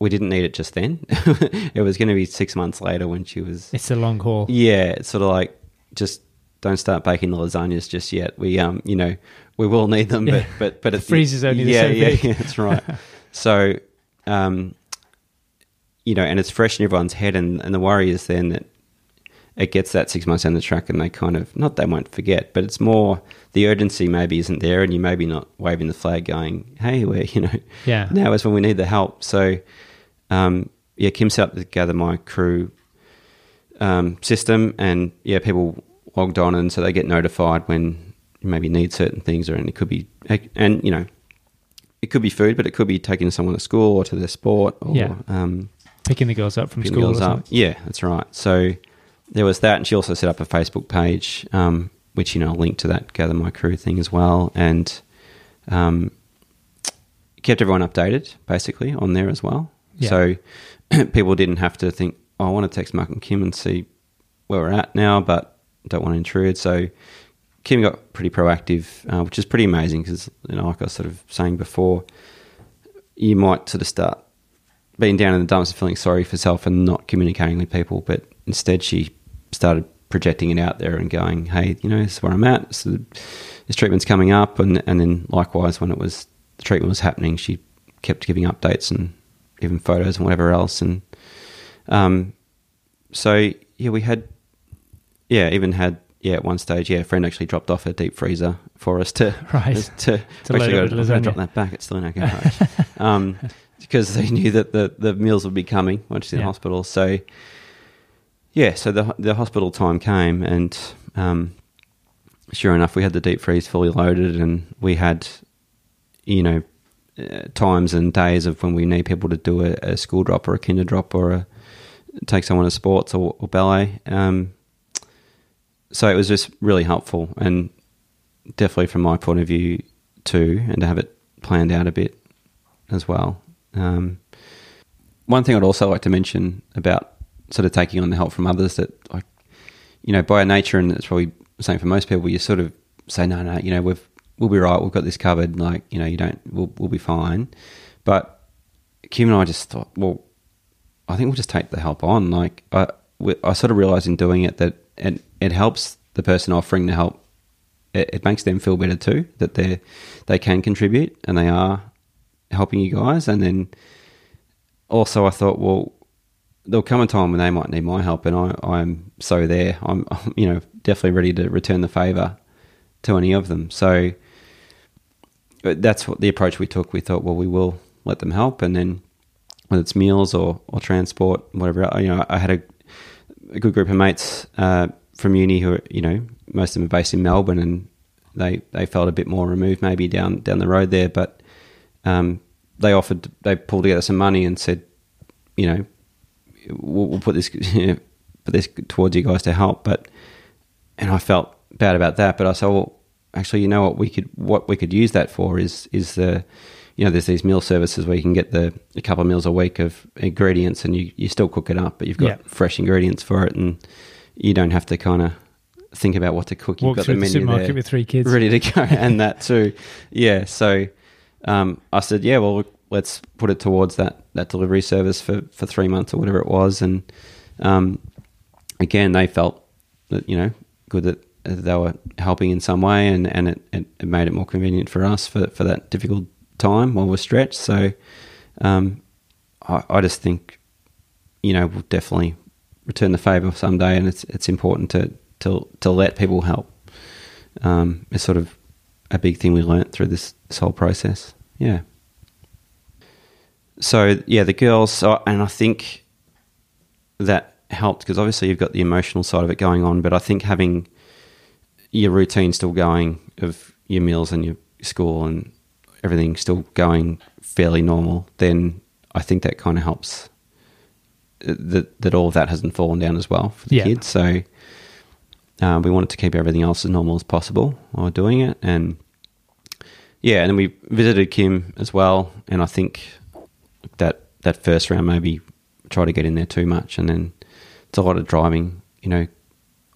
S2: we didn't need it just then. it was going to be six months later when she was.
S1: It's a long haul.
S2: Yeah, it's sort of like just don't start baking the lasagnas just yet. We um you know we will need them, but
S1: Yeah.
S2: but but
S1: The
S2: it's
S1: freezer's only the
S2: yeah
S1: same
S2: yeah yeah that's right. so um you know, and it's fresh in everyone's head, and and the worry is then that it gets that six months down the track, and they kind of not they won't forget, but it's more the urgency maybe isn't there, and you maybe not waving the flag, going, "Hey, we're you know
S1: Yeah.
S2: now is when we need the help." So, um, yeah, Kim set up the Gather My Crew um, system, and yeah, people logged on, and so they get notified when you maybe need certain things, or and it could be, and you know, it could be food, but it could be taking someone to school or to their sport, or
S1: Yeah.
S2: um,
S1: Picking the girls up from school.
S2: up. Yeah, that's right. So there was that, and she also set up a Facebook page, um, which you know linked to that Gather My Crew thing as well, and um, kept everyone updated basically on there as well.
S1: Yeah.
S2: So people didn't have to think, oh, I want to text Mark and Kim and see where we're at now, but don't want to intrude. So Kim got pretty proactive, uh, which is pretty amazing because, you know, like I was sort of saying before, you might sort of start being down in the dumps and feeling sorry for yourself and not communicating with people, but instead she started projecting it out there and going, "Hey, you know, this is where I'm at. So this treatment's coming up," and and then likewise when it was the treatment was happening, she kept giving updates and even photos and whatever else, and um, so yeah, we had yeah, even had yeah at one stage yeah, a friend actually dropped off a deep freezer for us to
S1: Right.
S2: to,
S1: To
S2: actually got to drop that back. It's still in our garage. um, because they knew that the, the meals would be coming once she's in
S1: Yeah.
S2: hospital. So, yeah, so the the hospital time came, and um, sure enough, we had the deep freeze fully loaded, and we had, you know, uh, times and days of when we need people to do a, a school drop or a kinder drop or a take someone to sports or, or ballet. Um, so it was just really helpful, and definitely from my point of view too, and to have it planned out a bit as well. Um, one thing I'd also like to mention about sort of taking on the help from others that, like, you know, by nature, and it's probably the same for most people, you sort of say, no, no, you know, we've we'll be right, we've got this covered. Like, you know, you don't, we'll we'll be fine. But Kim and I just thought, well, I think we'll just take the help on. Like, I we, I sort of realized in doing it that it it helps the person offering the help. It, it makes them feel better too that they they can contribute and they are helping you guys. And then also, I thought, well, there'll come a time when they might need my help, and I, I'm so there. I'm, you know, definitely ready to return the favor to any of them. So uh, that's what the approach we took. We thought, well, we will let them help, and then whether it's meals or, or transport, whatever. You know, I had a, a good group of mates uh, from uni who, are, you know, most of them are based in Melbourne, and they they felt a bit more removed, maybe down down the road there, but um, they offered they pulled together some money and said, you know, we'll, we'll put this put this towards you guys to help. But and I felt bad about that, but I said, well, actually, you know what we could what we could use that for is is the you know there's these meal services where you can get the a couple of meals a week of ingredients and you, you still cook it up, but you've got
S1: Yeah.
S2: fresh ingredients for it, and you don't have to kind of think about what to cook. You've
S1: Walk
S2: got the
S1: the
S2: menu
S1: supermarket
S2: there
S1: with three kids.
S2: ready to go, and that too. Yeah, so um, I said, yeah, well, let's put it towards that that delivery service for for three months or whatever it was, and um, again, they felt that you know good that they were helping in some way, and and it, it, made it more convenient for us for for that difficult time while we're stretched. So um, I, I just think you know we'll definitely return the favour someday, and it's it's important to to to let people help. Um, it's sort of a big thing we learnt through this, this whole process. Yeah. So yeah, the girls, so, and I think that helped because obviously you've got the emotional side of it going on, but I think having your routine still going of your meals and your school and everything still going fairly normal, then I think that kind of helps uh, that that all of that hasn't fallen down as well for the
S1: Yeah.
S2: kids. So um, we wanted to keep everything else as normal as possible while doing it, and yeah, and then we visited Kim as well, and I think that that first round maybe try to get in there too much, and then it's a lot of driving. You know,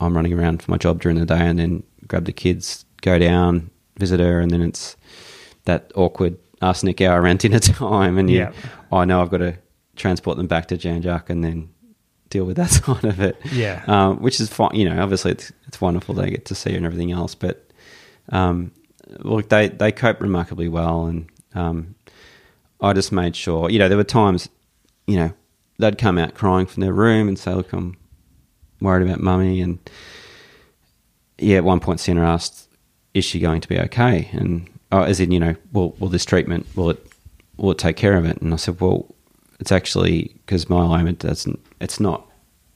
S2: I'm running around for my job during the day, and then grab the kids, go down, visit her, and then it's that awkward arsenic hour around dinner time, and you,
S1: Yeah.
S2: I know I've got to transport them back to Jan Juc and then deal with that side of it.
S1: Yeah.
S2: um, which is fine. You know, obviously it's it's wonderful they get to see her and everything else, but um, look, they they cope remarkably well, and um, I just made sure. You know, there were times, you know, they'd come out crying from their room and say, "Look, I'm worried about mummy," and yeah, at one point, Sienna asked, "Is she going to be okay?" And oh, as in, you know, will will this treatment will it will it take care of it? And I said, well, it's actually because myeloma doesn't it's not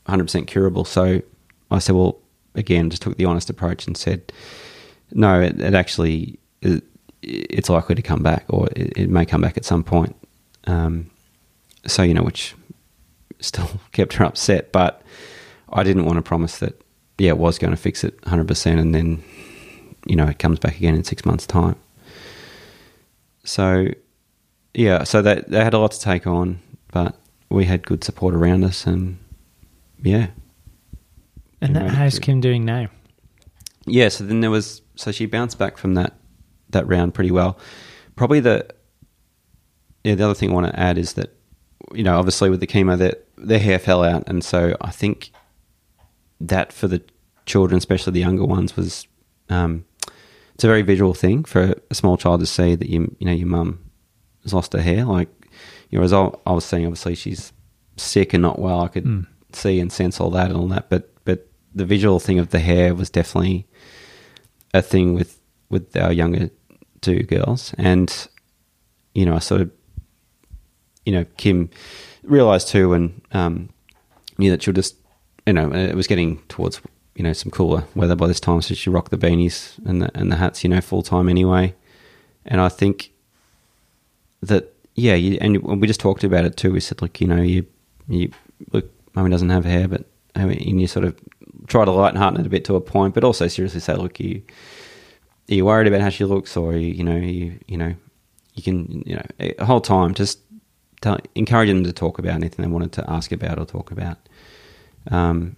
S2: 100 percent curable. So I said, well, again, just took the honest approach and said, no, it, it actually it, it's likely to come back, or it, it may come back at some point. Um, so you know, which still kept her upset, but I didn't want to promise that. Yeah, it was going to fix it 100 percent, and then you know it comes back again in six months' time. So yeah, so they they had a lot to take on, but we had good support around us, and yeah,
S1: And that, how's Kim doing now?
S2: yeah. So then there was so she bounced back from that that round pretty well. Probably the yeah the other thing I want to add is that you know obviously with the chemo that their hair fell out, and so I think that for the children, especially the younger ones, was um, it's a very visual thing for a small child to see that you you know your mum has lost her hair. Like you know, as I, I was saying, obviously she's sick and not well. I could
S1: Mm.
S2: see and sense all that and all that, but but the visual thing of the hair was definitely a thing with with our younger two girls, and you know, I sort of you know Kim realized too, and um, knew that she'll just you know it was getting towards you know some cooler weather by this time, so she rocked the beanies and the and the hats, you know, full time anyway, and I think that yeah, you, and we just talked about it too. We said, look, you know, you you look, mummy doesn't have hair, but I mean, you sort of try to lighten hearten it a bit to a point, but also seriously say, look, you are you worried about how she looks, or you, you know, you you know, you can you know, a whole time just tell, encouraging them to talk about anything they wanted to ask about or talk about. Um,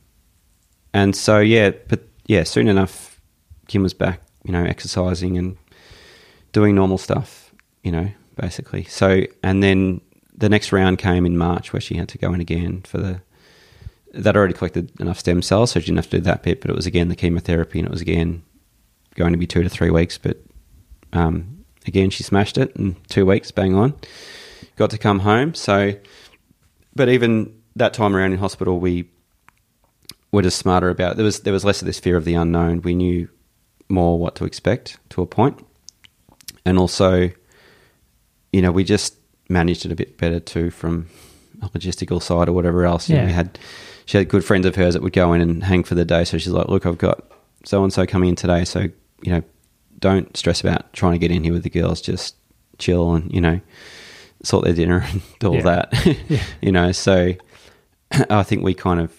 S2: and so yeah, but yeah, soon enough, Kim was back, you know, exercising and doing normal stuff, you know, basically. So and then the next round came in March where she had to go in again for the that already collected enough stem cells, so she didn't have to do that bit. But it was again the chemotherapy, and it was again going to be two to three weeks. But um, again, she smashed it in two weeks, bang on. Got to come home. So, but even that time around in hospital, we were just smarter about. There was there was less of this fear of the unknown. We knew more what to expect to a point, and also, you know, we just managed it a bit better too from a logistical side or whatever else. You know,
S1: Yeah.
S2: we had she had good friends of hers that would go in and hang for the day. So she's like, "Look, I've got so and so coming in today. So you know, don't stress about trying to get in here with the girls. Just chill and you know, sort their dinner and do all
S1: Yeah.
S2: that.
S1: Yeah.
S2: you know, so I think we kind of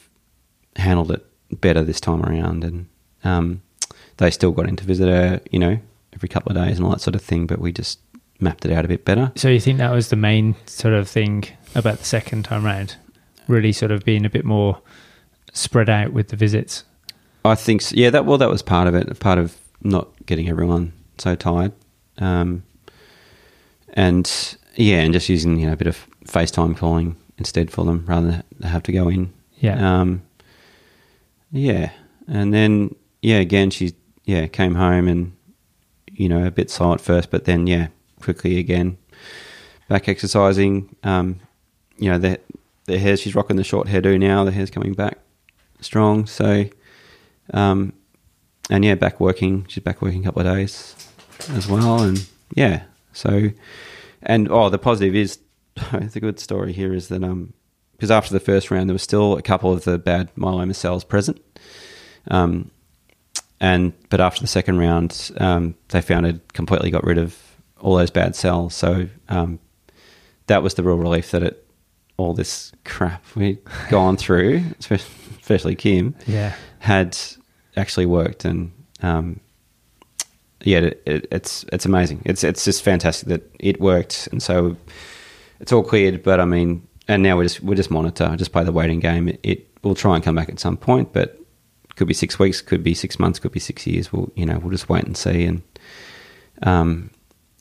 S2: handled it better this time around, and um, they still got in to visit her. You know, every couple of days and all that sort of thing. But we just mapped it out a bit better.
S1: So you think that was the main sort of thing about the second time round? Really sort of being a bit more spread out with the visits.
S2: I think, so. yeah, that well, that was part of it. Part of not getting everyone so tired, um, and yeah, and just using you know a bit of FaceTime calling instead for them rather than have to go in.
S1: Yeah.
S2: Um, yeah, and then yeah, again she yeah came home and you know a bit at first, but then yeah, quickly again back exercising. Um, you know the the hair she's rocking the short hairdo now. The hair's coming back strong. So, um, and yeah, back working. She's back working a couple of days. as well, and yeah. So, and oh, the positive is the good story here is that um because after the first round there was still a couple of the bad myeloma cells present, um, and but after the second round um, they found it completely got rid of all those bad cells. So um, that was the real relief that it all this crap we'd gone through, especially Kim,
S1: Yeah.
S2: had actually worked, and um, yeah, it, it, it's it's amazing. It's it's just fantastic that it worked, and so it's all cleared. But I mean, and now we just we just monitor, just play the waiting game. It, it will try and come back at some point, but could be six weeks, could be six months, could be six years. We'll you know we'll just wait and see. And um,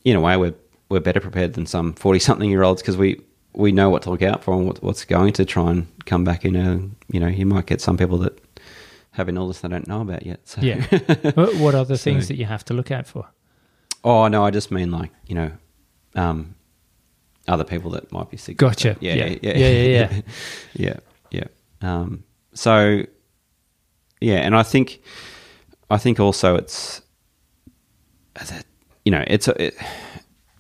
S2: in a way, we're we're better prepared than some forty something year olds because we we know what to look out for and what, what's going to try and come back in. A, you know, you might get some people that have an illness I don't know about yet. So.
S1: Yeah. what, what are the
S2: So-
S1: things that you have to look out for?
S2: Oh no, I just mean like you know, um, other people that might be sick.
S1: Gotcha.
S2: Yeah,
S1: Yeah.
S2: yeah, yeah,
S1: Yeah, yeah, yeah.
S2: yeah, yeah. Um, so yeah, and I think I think also it's that you know it's a, it,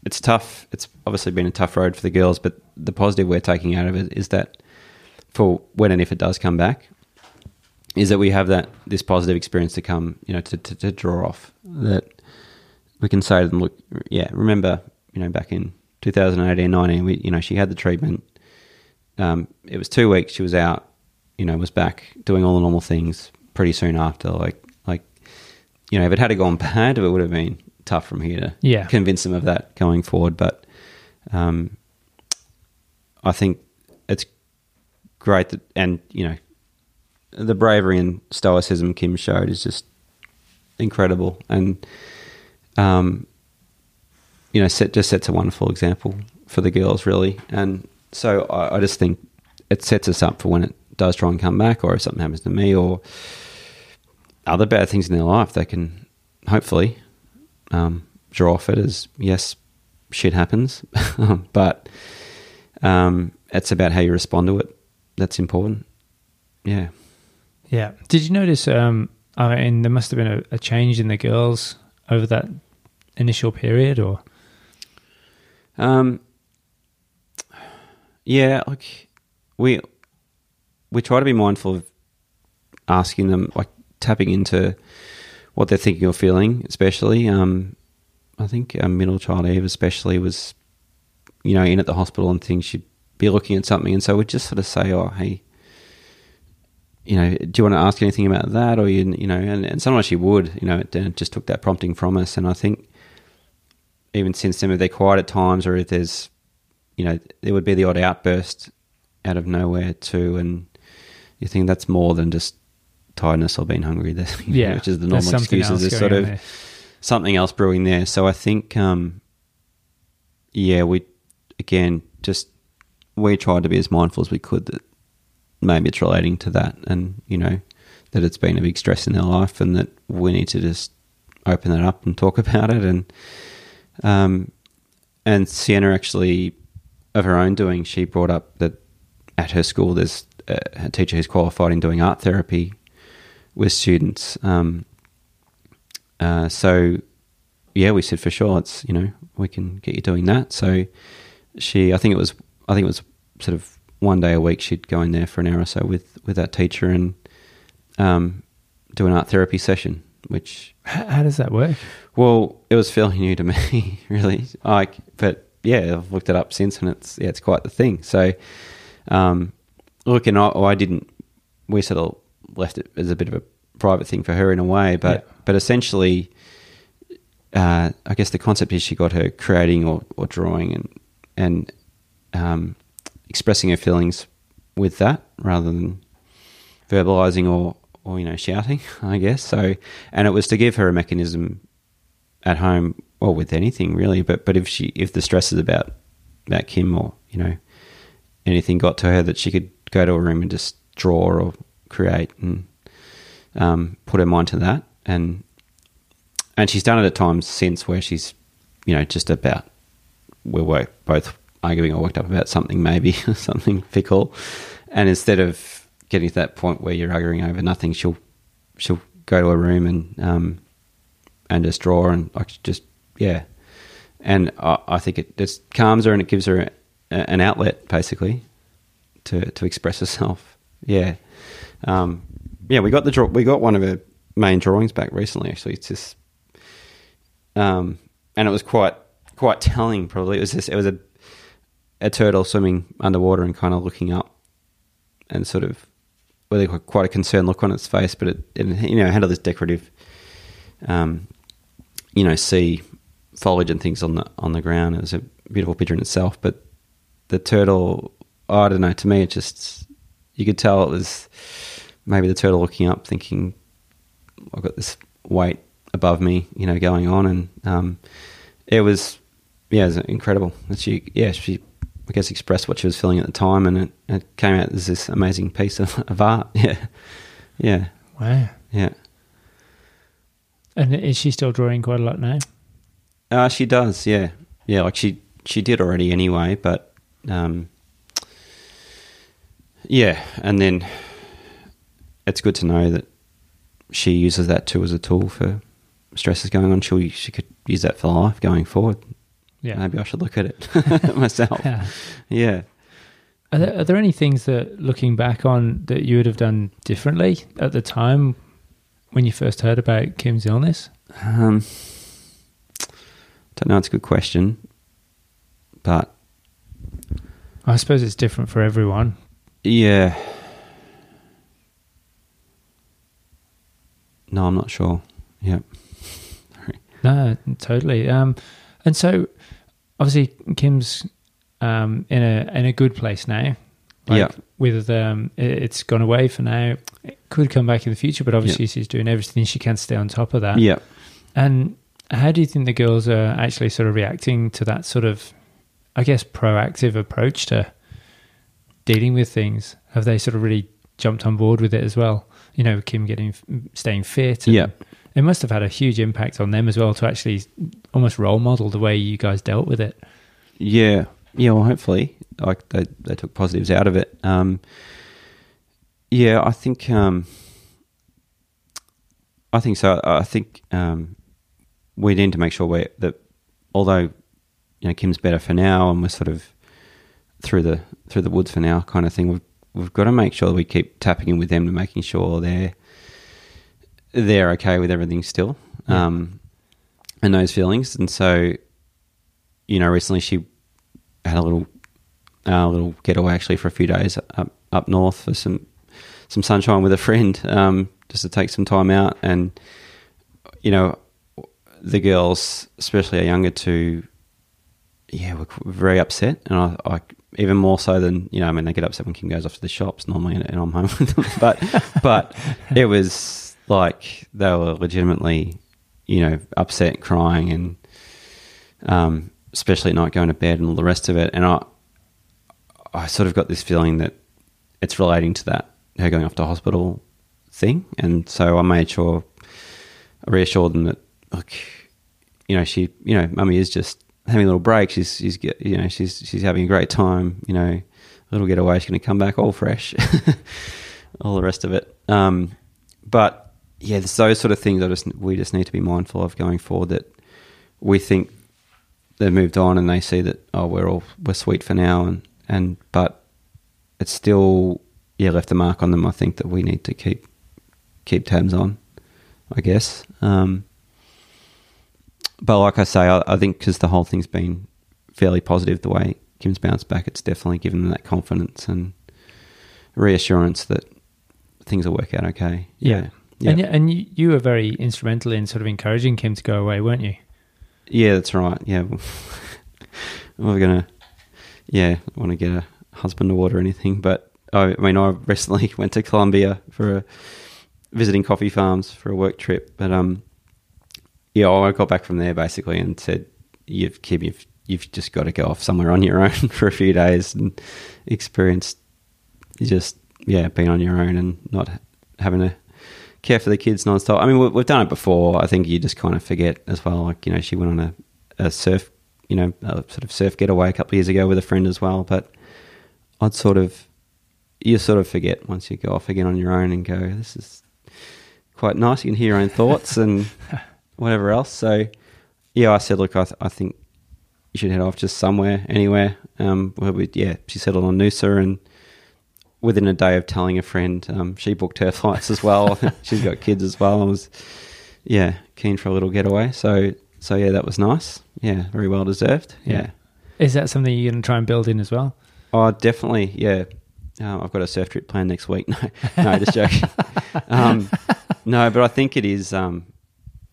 S2: it's tough. It's obviously been a tough road for the girls, but the positive we're taking out of it is that for when and if it does come back, is that we have that this positive experience to come, you know, to, to, to draw off that we can say to them, look, yeah, remember, you know, back in 2018, 19, we, you know, she had the treatment. Um, it was two weeks. She was out, you know, was back doing all the normal things pretty soon after. Like, like, you know, if it had gone bad, it would have been tough from here to
S1: Yeah.
S2: convince them of that going forward. But um, I think it's great that, and you know, the bravery and stoicism Kim showed is just incredible, and um, you know, set just sets a wonderful example for the girls, really. And so I, I just think it sets us up for when it does try and come back, or if something happens to me, or other bad things in their life, they can hopefully um, draw off it as yes, shit happens, but um, it's about how you respond to it. That's important. Yeah.
S1: Yeah. Did you notice? Um, I mean, there must have been a, a change in the girls over that initial period, or
S2: Um, yeah, like we we try to be mindful of asking them, like tapping into what they're thinking or feeling. Especially, um, I think middle child Eve, especially, was you know in at the hospital and things. She'd be looking at something, and so we'd just sort of say, "Oh, hey." You know, do you want to ask anything about that, or you, you know, and, and sometimes she would, you know, it, it just took that prompting from us, and I think even since then, if they're quiet at times, or if there's, you know, there would be the odd outburst out of nowhere too, and you think that's more than just tiredness or being hungry. There's, you know,
S1: yeah,
S2: which is the normal excuses. There's sort of
S1: there.
S2: something else brewing there. So I think, um, yeah, we again just we tried to be as mindful as we could that maybe it's relating to that, and you know that it's been a big stress in their life, and that we need to just open that up and talk about it, and um, and Sienna actually of her own doing, she brought up that at her school there's a, teacher who's qualified in doing art therapy with students. Um, uh, so yeah, we said for sure, it's you know we can get you doing that. So she, I think it was, I think it was sort of one day a week she'd go in there for an hour or so with with that teacher and um, do an art therapy session, which
S1: How, how does that work?
S2: well, it was fairly new to me, really. Like, but yeah, I've looked it up since, and it's yeah, it's quite the thing. So, um, look, and I, I didn't. We sort of left it as a bit of a private thing for her in a way, but
S1: Yeah.
S2: but essentially, uh, I guess the concept is she got her creating or, or drawing and and um, expressing her feelings with that rather than verbalizing or or you know shouting. I guess so, and it was to give her a mechanism at home or with anything really. But but if she if the stress is about about Kim or you know anything got to her that she could go to a room and just draw or create and um, put her mind to that and and she's done it at times since where she's you know just about we were both arguing or worked up about something maybe something fickle and instead of getting to that point where you're arguing over nothing she'll she'll go to a room and um and just draw and like just yeah, and I, I think it just calms her and it gives her a, a, an outlet basically to to express herself. Yeah, um, yeah. We got the draw, we got one of her main drawings back recently. Actually, it's just, um, and it was quite quite telling. Probably it was just it was a a turtle swimming underwater and kind of looking up and sort of with well, quite a concerned look on its face, but it, it you know had all this decorative, um, you know, sea foliage and things on the on the ground. It was a beautiful picture in itself, but the turtle, I don't know. To me, it just you could tell it was maybe the turtle looking up, thinking, "I've got this weight above me," you know, going on, and um, it was yeah, it was incredible. And she yeah she I guess expressed what she was feeling at the time, and it, it came out as this amazing piece of, of art. Yeah, yeah,
S1: Wow.
S2: yeah.
S1: And is she still drawing quite a lot now?
S2: Uh, she does, yeah, yeah. Like she she did already anyway, but um, yeah. And then it's good to know that she uses that too as a tool for stresses going on. She she could use that for life going forward.
S1: Yeah.
S2: Maybe I should look at it myself.
S1: Yeah.
S2: Yeah.
S1: Are there, are there any things that, looking back on, that you would have done differently at the time when you first heard about Kim's illness?
S2: Um, don't know. It's a good question, but
S1: I suppose it's different for everyone.
S2: yeah. No, I'm not sure. Yeah.
S1: No, totally. Um, and so, obviously, Kim's um, in a in a good place now.
S2: Yeah.
S1: With um, it- it's gone away for now. It could come back in the future, but obviously she's doing everything she can to stay on top of that.
S2: Yeah.
S1: And how do you think the girls are actually sort of reacting to that sort of, I guess, proactive approach to dealing with things? Have they sort of really jumped on board with it as well? You know, Kim getting staying fit. and
S2: Yeah.
S1: It must have had a huge impact on them as well to actually almost role model the way you guys dealt with it.
S2: Yeah, yeah. Well, hopefully, like they they took positives out of it. Um, yeah, I think um, I think so. I think um, we need to make sure we that although you know Kim's better for now, and we're sort of through the through the woods for now, kind of thing. We've we've got to make sure we keep tapping in with them and making sure they're they're okay with everything still,
S1: Yeah.
S2: um, and those feelings. And so, you know, recently she had a little uh, little getaway actually for a few days up up north for some some sunshine with a friend, um, just to take some time out. And you know, the girls, especially our younger two, yeah, were very upset, and I, I even more so than you know. I mean, they get upset when Kim goes off to the shops normally, and, and I'm home with them. But but it was like they were legitimately, you know, upset, crying, and um, especially night going to bed and all the rest of it. And I I sort of got this feeling that it's relating to that her going off to hospital thing, and so I made sure I reassured them that look, you know, she, you know, mummy is just having a little break. She's, she's, you know, she's, she's having a great time. You know, a little getaway. She's going to come back all fresh. all the rest of it. Um, but yeah, there's those sort of things. I just we just need to be mindful of going forward. That we think they've moved on and they see that oh we're all we're sweet for now and and but it's still yeah left a mark on them. I think that we need to keep keep tabs on. I guess. Um, but like I say, I, I think because the whole thing's been fairly positive, the way Kim's bounced back, it's definitely given them that confidence and reassurance that things will work out okay.
S1: Yeah.
S2: yeah,
S1: And, y- and you, you were very instrumental in sort of encouraging Kim to go away, weren't you?
S2: yeah. That's right. Yeah, we're gonna. Yeah, want to get a husband award or anything, but I, I mean, I recently went to Colombia for a, visiting coffee farms for a work trip, but um, yeah, I got back from there basically and said, "You've Kim, you've you've just got to go off somewhere on your own for a few days and experience just yeah being on your own and not having to care for the kids nonstop. I mean, we- we've done it before. I think you just kind of forget as well. Like you know, she went on a, a surf, you know, a sort of surf getaway a couple of years ago with a friend as well. But I'd sort of you sort of forget once you go off again on your own and go, this is quite nice. You can hear your own thoughts and whatever else. So yeah, I said, look, I, th- I think you should head off just somewhere, anywhere. Um, where we, yeah, she settled on Noosa, and within a day of telling a friend, um, she booked her flights as well. She's got kids as well. I was, yeah, keen for a little getaway. So, so yeah, that was nice. Yeah, very well deserved.
S1: Yeah.
S2: Yeah.
S1: Is that something you're going to try and build in as well?
S2: Oh, definitely. Yeah. Um, I've got a surf trip planned next week. No, no, just joking. um, no, but I think it is. Um,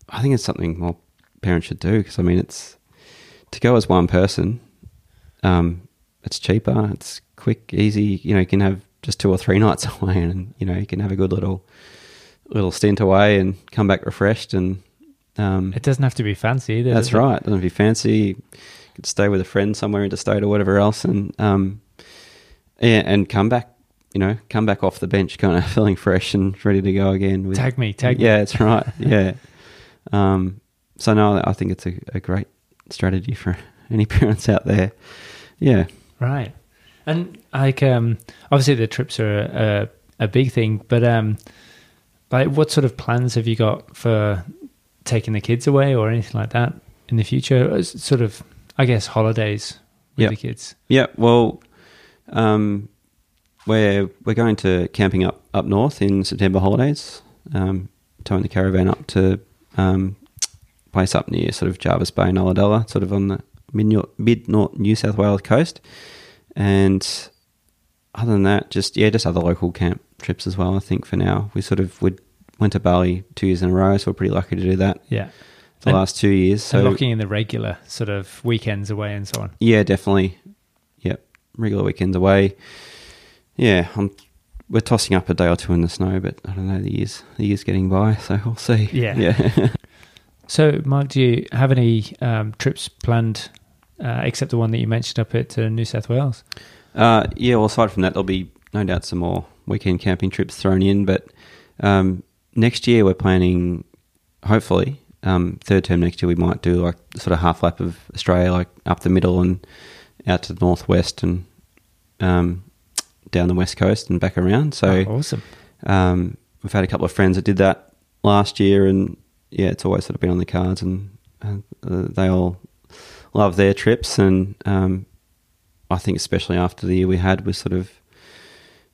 S2: I think it's something more parents should do because I mean, it's to go as one person. Um, it's cheaper. It's quick, easy. You know, you can have just two or three nights away, and you know, you can have a good little little stint away and come back refreshed. And um,
S1: It doesn't have to be fancy either.
S2: that's right. It doesn't have to be fancy. You could stay with a friend somewhere interstate or whatever else, and um, yeah, and come back. You know, come back off the bench, kind of feeling fresh and ready to go again. With,
S1: Tag me, tag me.
S2: yeah, that's right. Yeah. Um, so no, I think it's a, a great strategy for any parents out there. Yeah.
S1: Right. And like, um, obviously the trips are a, a big thing, but um, like, what sort of plans have you got for taking the kids away or anything like that in the future? As Sort of, I guess, holidays with
S2: Yep.
S1: the kids.
S2: Yeah. Well, um, we're we're going to camping up up north in September holidays. Um, towing the caravan up to um, place up near sort of Jervis Bay, Nullarbor, sort of on the mid mid north New South Wales coast. And other than that, just yeah, just other local camp trips as well. I think for now we sort of we went to Bali two years in a row, so we're pretty lucky to do that
S1: Yeah.
S2: the
S1: And-
S2: last two years.
S1: So
S2: So
S1: locking in the regular sort of weekends away and so on.
S2: Yeah, definitely. Yep, regular weekends away. Yeah, I'm, we're tossing up a day or two in the snow, but I don't know the years the years getting by, so we'll see.
S1: Yeah.
S2: yeah.
S1: So, Mark, do you have any um, trips planned uh, except the one that you mentioned up at uh, New South Wales?
S2: Uh, yeah. Well, aside from that, there'll be no doubt some more weekend camping trips thrown in, but um, next year we're planning, hopefully, um, third term next year we might do like sort of half lap of Australia, like up the middle and out to the northwest and um, down the west coast and back around. So.
S1: Oh, awesome.
S2: Um, we've had a couple of friends that did that last year, and yeah, it's always sort of been on the cards, and, and uh, they all love their trips. And um, I think, especially after the year we had, we sort of,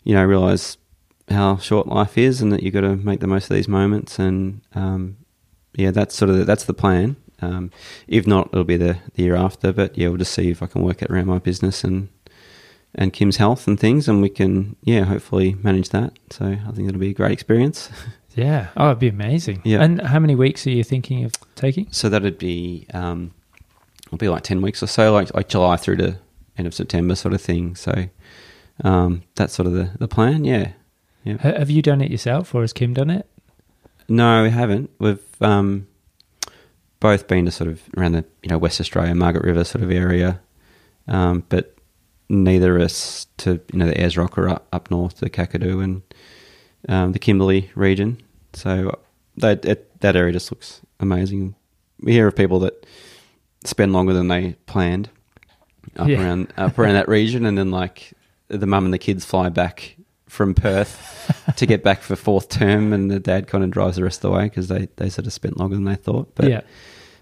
S2: you know, realise how short life is, and that you've got to make the most of these moments. And um, yeah, that's sort of the, that's the plan. Um, if not, it'll be the, the year after. But yeah, we'll just see if I can work it around my business and and Kim's health and things, and we can, yeah, hopefully manage that. So I think it'll be a great experience.
S1: Yeah. Oh, it'd be amazing.
S2: Yeah.
S1: And how many weeks are you thinking of taking?
S2: So that'd be, um, it'll be like ten weeks or so, like like July through to end of September, sort of thing. So um, that's sort of the the plan. Yeah.
S1: Ha- Have you done it yourself, or has Kim done it?
S2: No, we haven't. We've um, both been to sort of around the you know West Australia, Margaret River sort of area, um, but neither of us to you know the Ayers Rock or up, up north to Kakadu and um, the Kimberley region. So that it, that area just looks amazing. We hear of people that spend longer than they planned up
S1: Yeah.
S2: around up around that region, and then like the mum and the kids fly back from Perth to get back for fourth term, and the dad kind of drives the rest of the way because they, they sort of spent longer than they thought. But
S1: yeah.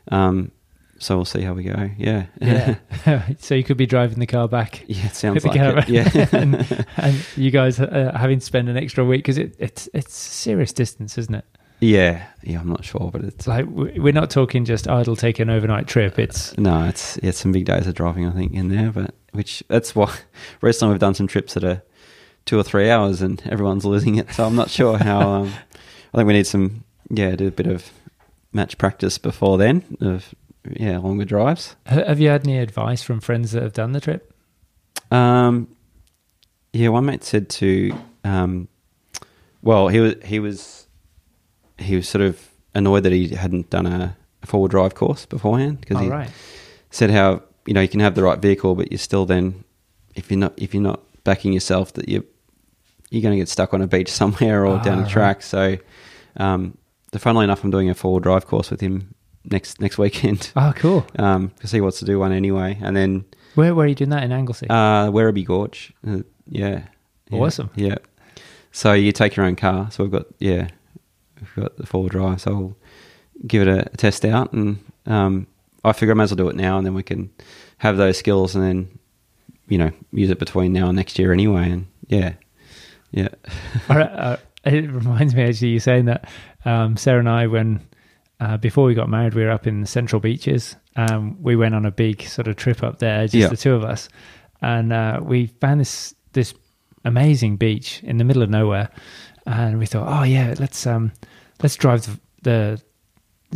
S2: um, so we'll see how we go. Yeah,
S1: Yeah. so you could be driving the car back.
S2: yeah. It sounds like it. Yeah,
S1: and, and you guys uh, having to spend an extra week because it, it's it's serious distance, isn't it?
S2: Yeah, yeah. I'm not sure, but it's
S1: like we- we're not talking just oh, it'll take an overnight trip. It's
S2: no, it's yeah, some big days of driving I think in there, but which that's why recently we've done some trips that are two or three hours and everyone's losing it. So I'm not sure how. Um, I think we need some yeah, do a bit of match practice before then of yeah longer drives.
S1: Have you had any advice from friends that have done the trip?
S2: Um, yeah, one mate said to, um, well, he was he was he was sort of annoyed that he hadn't done a, a four wheel drive course beforehand because
S1: Oh,
S2: he
S1: right.
S2: said how you know you can have the right vehicle, but you're still then if you're not if you're not backing yourself that you you're going to get stuck on a beach somewhere or
S1: Ah,
S2: down a
S1: right.
S2: track. So, um, the funnily enough, I'm doing a four wheel drive course with him next next weekend
S1: Oh, cool.
S2: because he wants to do one anyway, and then
S1: Where were you doing that in Anglesea?
S2: uh, Werribee Gorge. Uh, yeah. Yeah.
S1: Awesome.
S2: Yeah. So you take your own car. So we've got, yeah, we've got the four drive. So I'll give it a, a test out. And um, I figure I might as well do it now, and then we can have those skills, and then you know use it between now and next year anyway. And yeah, yeah,
S1: uh, it reminds me actually you saying that um, Sarah and I when uh, before we got married we were up in the Central Beaches. Um, we went on a big sort of trip up there, just
S2: Yeah.
S1: the two of us, and uh, we found this this amazing beach in the middle of nowhere, and we thought, oh yeah, let's um let's drive the. the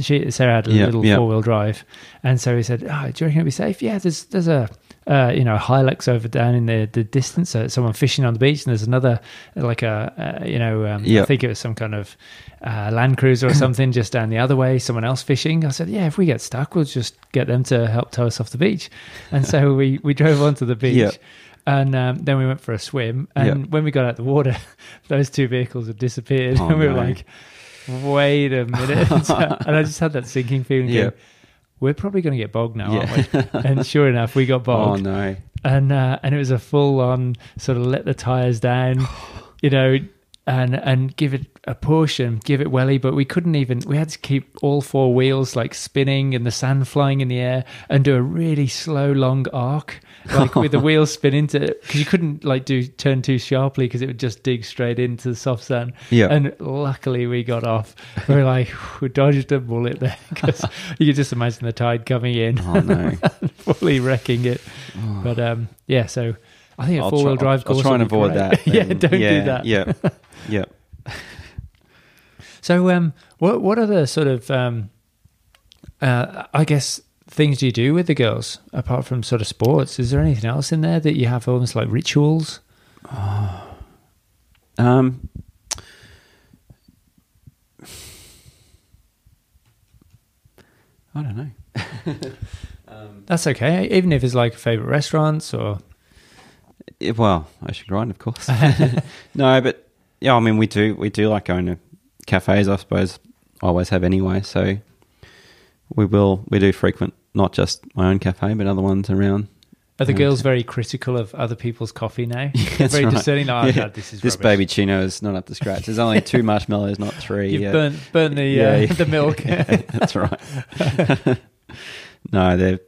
S1: she, Sarah had a
S2: Yeah,
S1: little
S2: yeah.
S1: four wheel drive, and so we said, "Oh, do you reckon it'll be safe?" Yeah, there's there's a uh, you know Hilux over down in the the distance. Uh, someone fishing on the beach, and there's another like a uh, you know um, I think it was some kind of uh, Land Cruiser or something just down the other way. Someone else fishing. I said, "Yeah, if we get stuck, we'll just get them to help tow us off the beach." And so we we drove onto the beach. And um, then we went for a swim. And
S2: Yeah.
S1: when we got out of the water, those two vehicles had disappeared.
S2: Oh,
S1: and we were
S2: no.
S1: like, wait a minute. and I just had that sinking feeling.
S2: Yeah.
S1: going, we're probably going to get bogged now,
S2: Yeah.
S1: aren't we? and sure enough, we got bogged.
S2: oh no,
S1: And uh, and it was a full on sort of let the tires down, you know, and and give it a push and give it welly. But we couldn't even. We had to keep all four wheels like spinning and the sand flying in the air and do a really slow long arc, like with the wheels spinning to because you couldn't like do turn too sharply because it would just dig straight into the soft sand.
S2: Yeah.
S1: And luckily we got off. We were like we dodged a bullet there because you could just imagine the tide coming in
S2: oh no.
S1: fully wrecking it. But um, yeah, so I think a
S2: I'll
S1: four wheel drive
S2: I'll
S1: course.
S2: try and
S1: be
S2: avoid
S1: great.
S2: that.
S1: yeah, don't
S2: yeah,
S1: do that.
S2: Yeah, yeah.
S1: So um, what what are the sort of um, uh, I guess things do you do with the girls apart from sort of sports? Is there anything else in there that you have almost like rituals?
S2: Um, I don't know.
S1: That's okay, even if it's like favorite restaurants or
S2: Yeah, well, ocean grind, of course. no, but yeah, I mean, we do we do like going to cafes. I suppose I always have anyway. So we will we do frequent not just my own cafe, but other ones around.
S1: are the girls very critical of other people's coffee now? Very
S2: right.
S1: discerning. Oh,
S2: Yeah.
S1: God, this is
S2: This
S1: rubbish.
S2: babyccino is not up to scratch. There's only two marshmallows, not three.
S1: You've burnt burnt the
S2: Yeah,
S1: uh, the milk.
S2: That's right. no, they're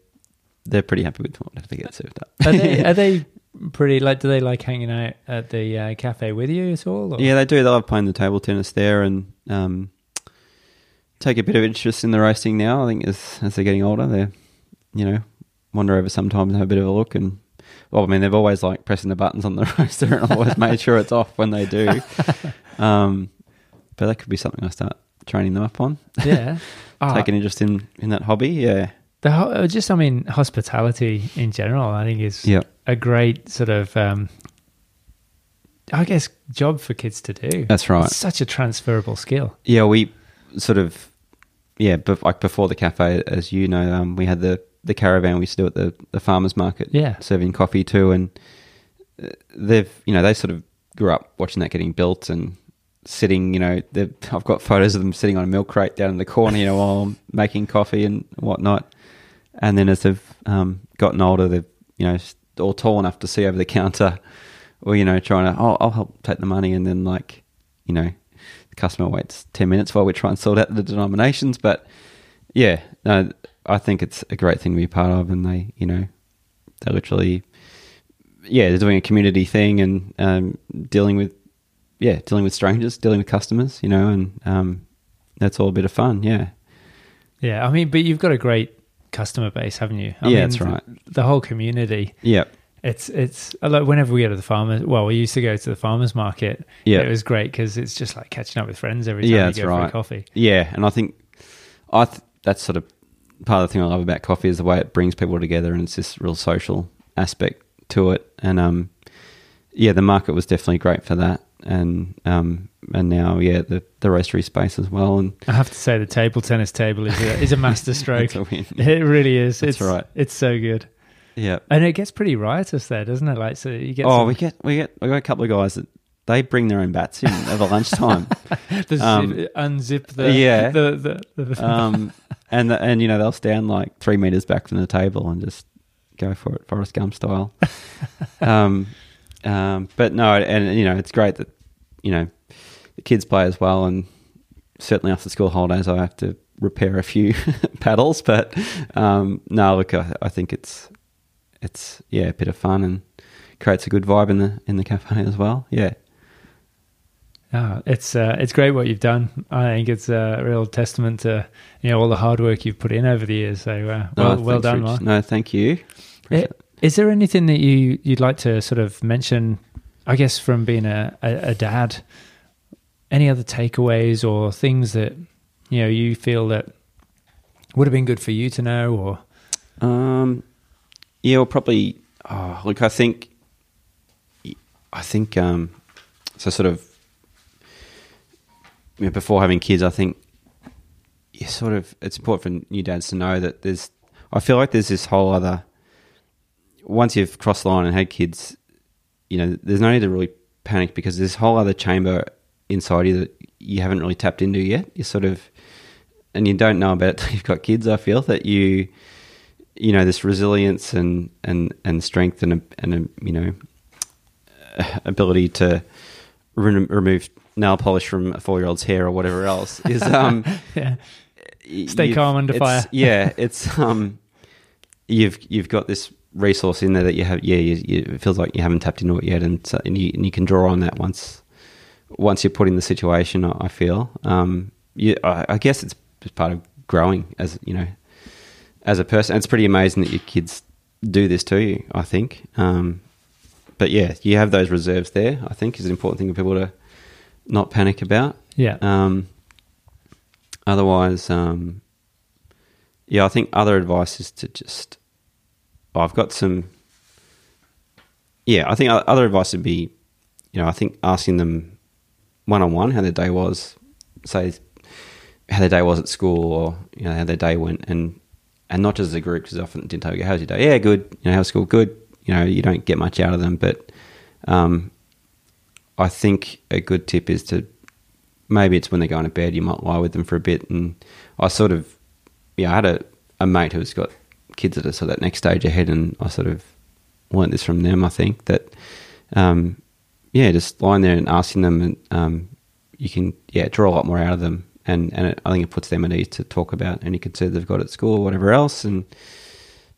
S2: they're pretty happy with whatever they get served up.
S1: are they are they pretty like? Do they like hanging out at the uh, cafe with you at all? Or?
S2: Yeah, they do. They love playing the table tennis there and um, take a bit of interest in the roasting now. I think as as they're getting older, they you know wander over sometimes and have a bit of a look. And well, I mean, they've always like pressing the buttons on the roaster and always made sure it's off when they do. Um, but that could be something I start training them up on.
S1: yeah. Ah,
S2: Take an interest in in that hobby. Yeah,
S1: the ho- uh, just I mean hospitality in general. I think is
S2: yeah,
S1: a great sort of um, I guess job for kids to do.
S2: that's right.
S1: It's such a transferable skill.
S2: Yeah, we sort of yeah, but like before the cafe, as you know, um, we had the the caravan we used to do at the the farmers market,
S1: Yeah.
S2: serving coffee too, and uh, they've you know they sort of grew up watching that getting built and sitting. You know, I've got photos of them sitting on a milk crate down in the corner, you know, while I'm making coffee and whatnot. And then as they've um, gotten older, they've you know all tall enough to see over the counter, or you know trying to oh I'll help take the money, and then like you know the customer waits 10 minutes while we try and sort out the denominations. But yeah, no, I think it's a great thing to be part of. And they, you know, they literally, yeah, they're doing a community thing and um, dealing with, yeah, dealing with strangers, dealing with customers, you know, and um, that's all a bit of fun. Yeah.
S1: Yeah, I mean, but you've got a great customer base, haven't you? I
S2: Yeah,
S1: mean,
S2: that's right.
S1: The, the whole community.
S2: Yeah.
S1: It's it's like whenever we go to the farmers. Well, we used to go to the farmers market.
S2: Yeah.
S1: it was great because it's just like catching up with friends every time
S2: Yeah,
S1: you go for a
S2: right.
S1: coffee.
S2: Yeah, and I think I th- that's sort of part of the thing I love about coffee is the way it brings people together, and it's this real social aspect to it. And um, yeah, the market was definitely great for that, and um, and now yeah, the the roastery space as well, and
S1: I have to say, the table tennis table is a, is a master stroke.
S2: It's a win.
S1: It really is.
S2: That's
S1: it's
S2: right.
S1: It's so good,
S2: yeah.
S1: and it gets pretty riotous there, doesn't it? Like, so you get
S2: Oh,
S1: some,
S2: we get we get we got a couple of guys that they bring their own bats in over lunchtime.
S1: the
S2: um,
S1: zip, unzip the
S2: yeah.
S1: the the, the
S2: um, and the, and you know they'll stand like three meters back from the table and just go for it, Forrest Gump style. um, um, but no, and you know it's great that you know the kids play as well, and certainly after school holidays I have to repair a few paddles. But um, no, look, I, I think it's it's yeah a bit of fun and creates a good vibe in the in the cafe as well. Yeah.
S1: Ah, it's uh, it's great what you've done. I think it's a real testament to you know all the hard work you've put in over the years. So uh, well,
S2: No,
S1: well
S2: thanks,
S1: done,
S2: Rich.
S1: Mark.
S2: No, thank you. Appreciate it.
S1: Is there anything that you you'd like to sort of mention? I guess from being a, a, a dad, any other takeaways or things that you know you feel that would have been good for you to know, or
S2: Um, yeah, well, probably. Oh, look, I think, I think, um, so sort of, you know, before having kids, I think, you sort of, it's important for new dads to know that there's, I feel like there's this whole other, once you've crossed the line and had kids, you know, there's no need to really panic because there's this whole other chamber inside you that you haven't really tapped into yet. You sort of, and you don't know about it till you've got kids. I feel that you, you know, this resilience and and and strength and a, and a, you know, ability to re- remove nail polish from a four year old's hair or whatever else is um
S1: yeah, Stay calm under fire.
S2: yeah, it's um, you've you've got this resource in there that you have. Yeah, you, you, it feels like you haven't tapped into it yet, and so, and, you, and you can draw on that once once you're put in the situation. I I feel. Um, you, I, I guess it's part of growing as you know, as a person. It's pretty amazing that your kids do this to you. I think. Um, but yeah, you have those reserves there. I think is an important thing for people to not panic about.
S1: yeah,
S2: Um, otherwise, um, yeah, I think other advice is to just. oh, I've got some. Yeah, I think other advice would be, you know, I think asking them one on one how their day was, say how their day was at school, or you know how their day went, and and not just as a group because often didn't tell you how's your day. Yeah, good. You know, how's school? Good. You know, you don't get much out of them, but um, I think a good tip is to maybe it's when they're going to bed, you might lie with them for a bit. And I sort of, yeah, I had a, a mate who's got kids that are sort of that next stage ahead, and I sort of learnt this from them. I think that, um, yeah, just lying there and asking them, and um, you can, yeah, draw a lot more out of them. And, and it, I think it puts them at ease to talk about any concerns they've got at school or whatever else. And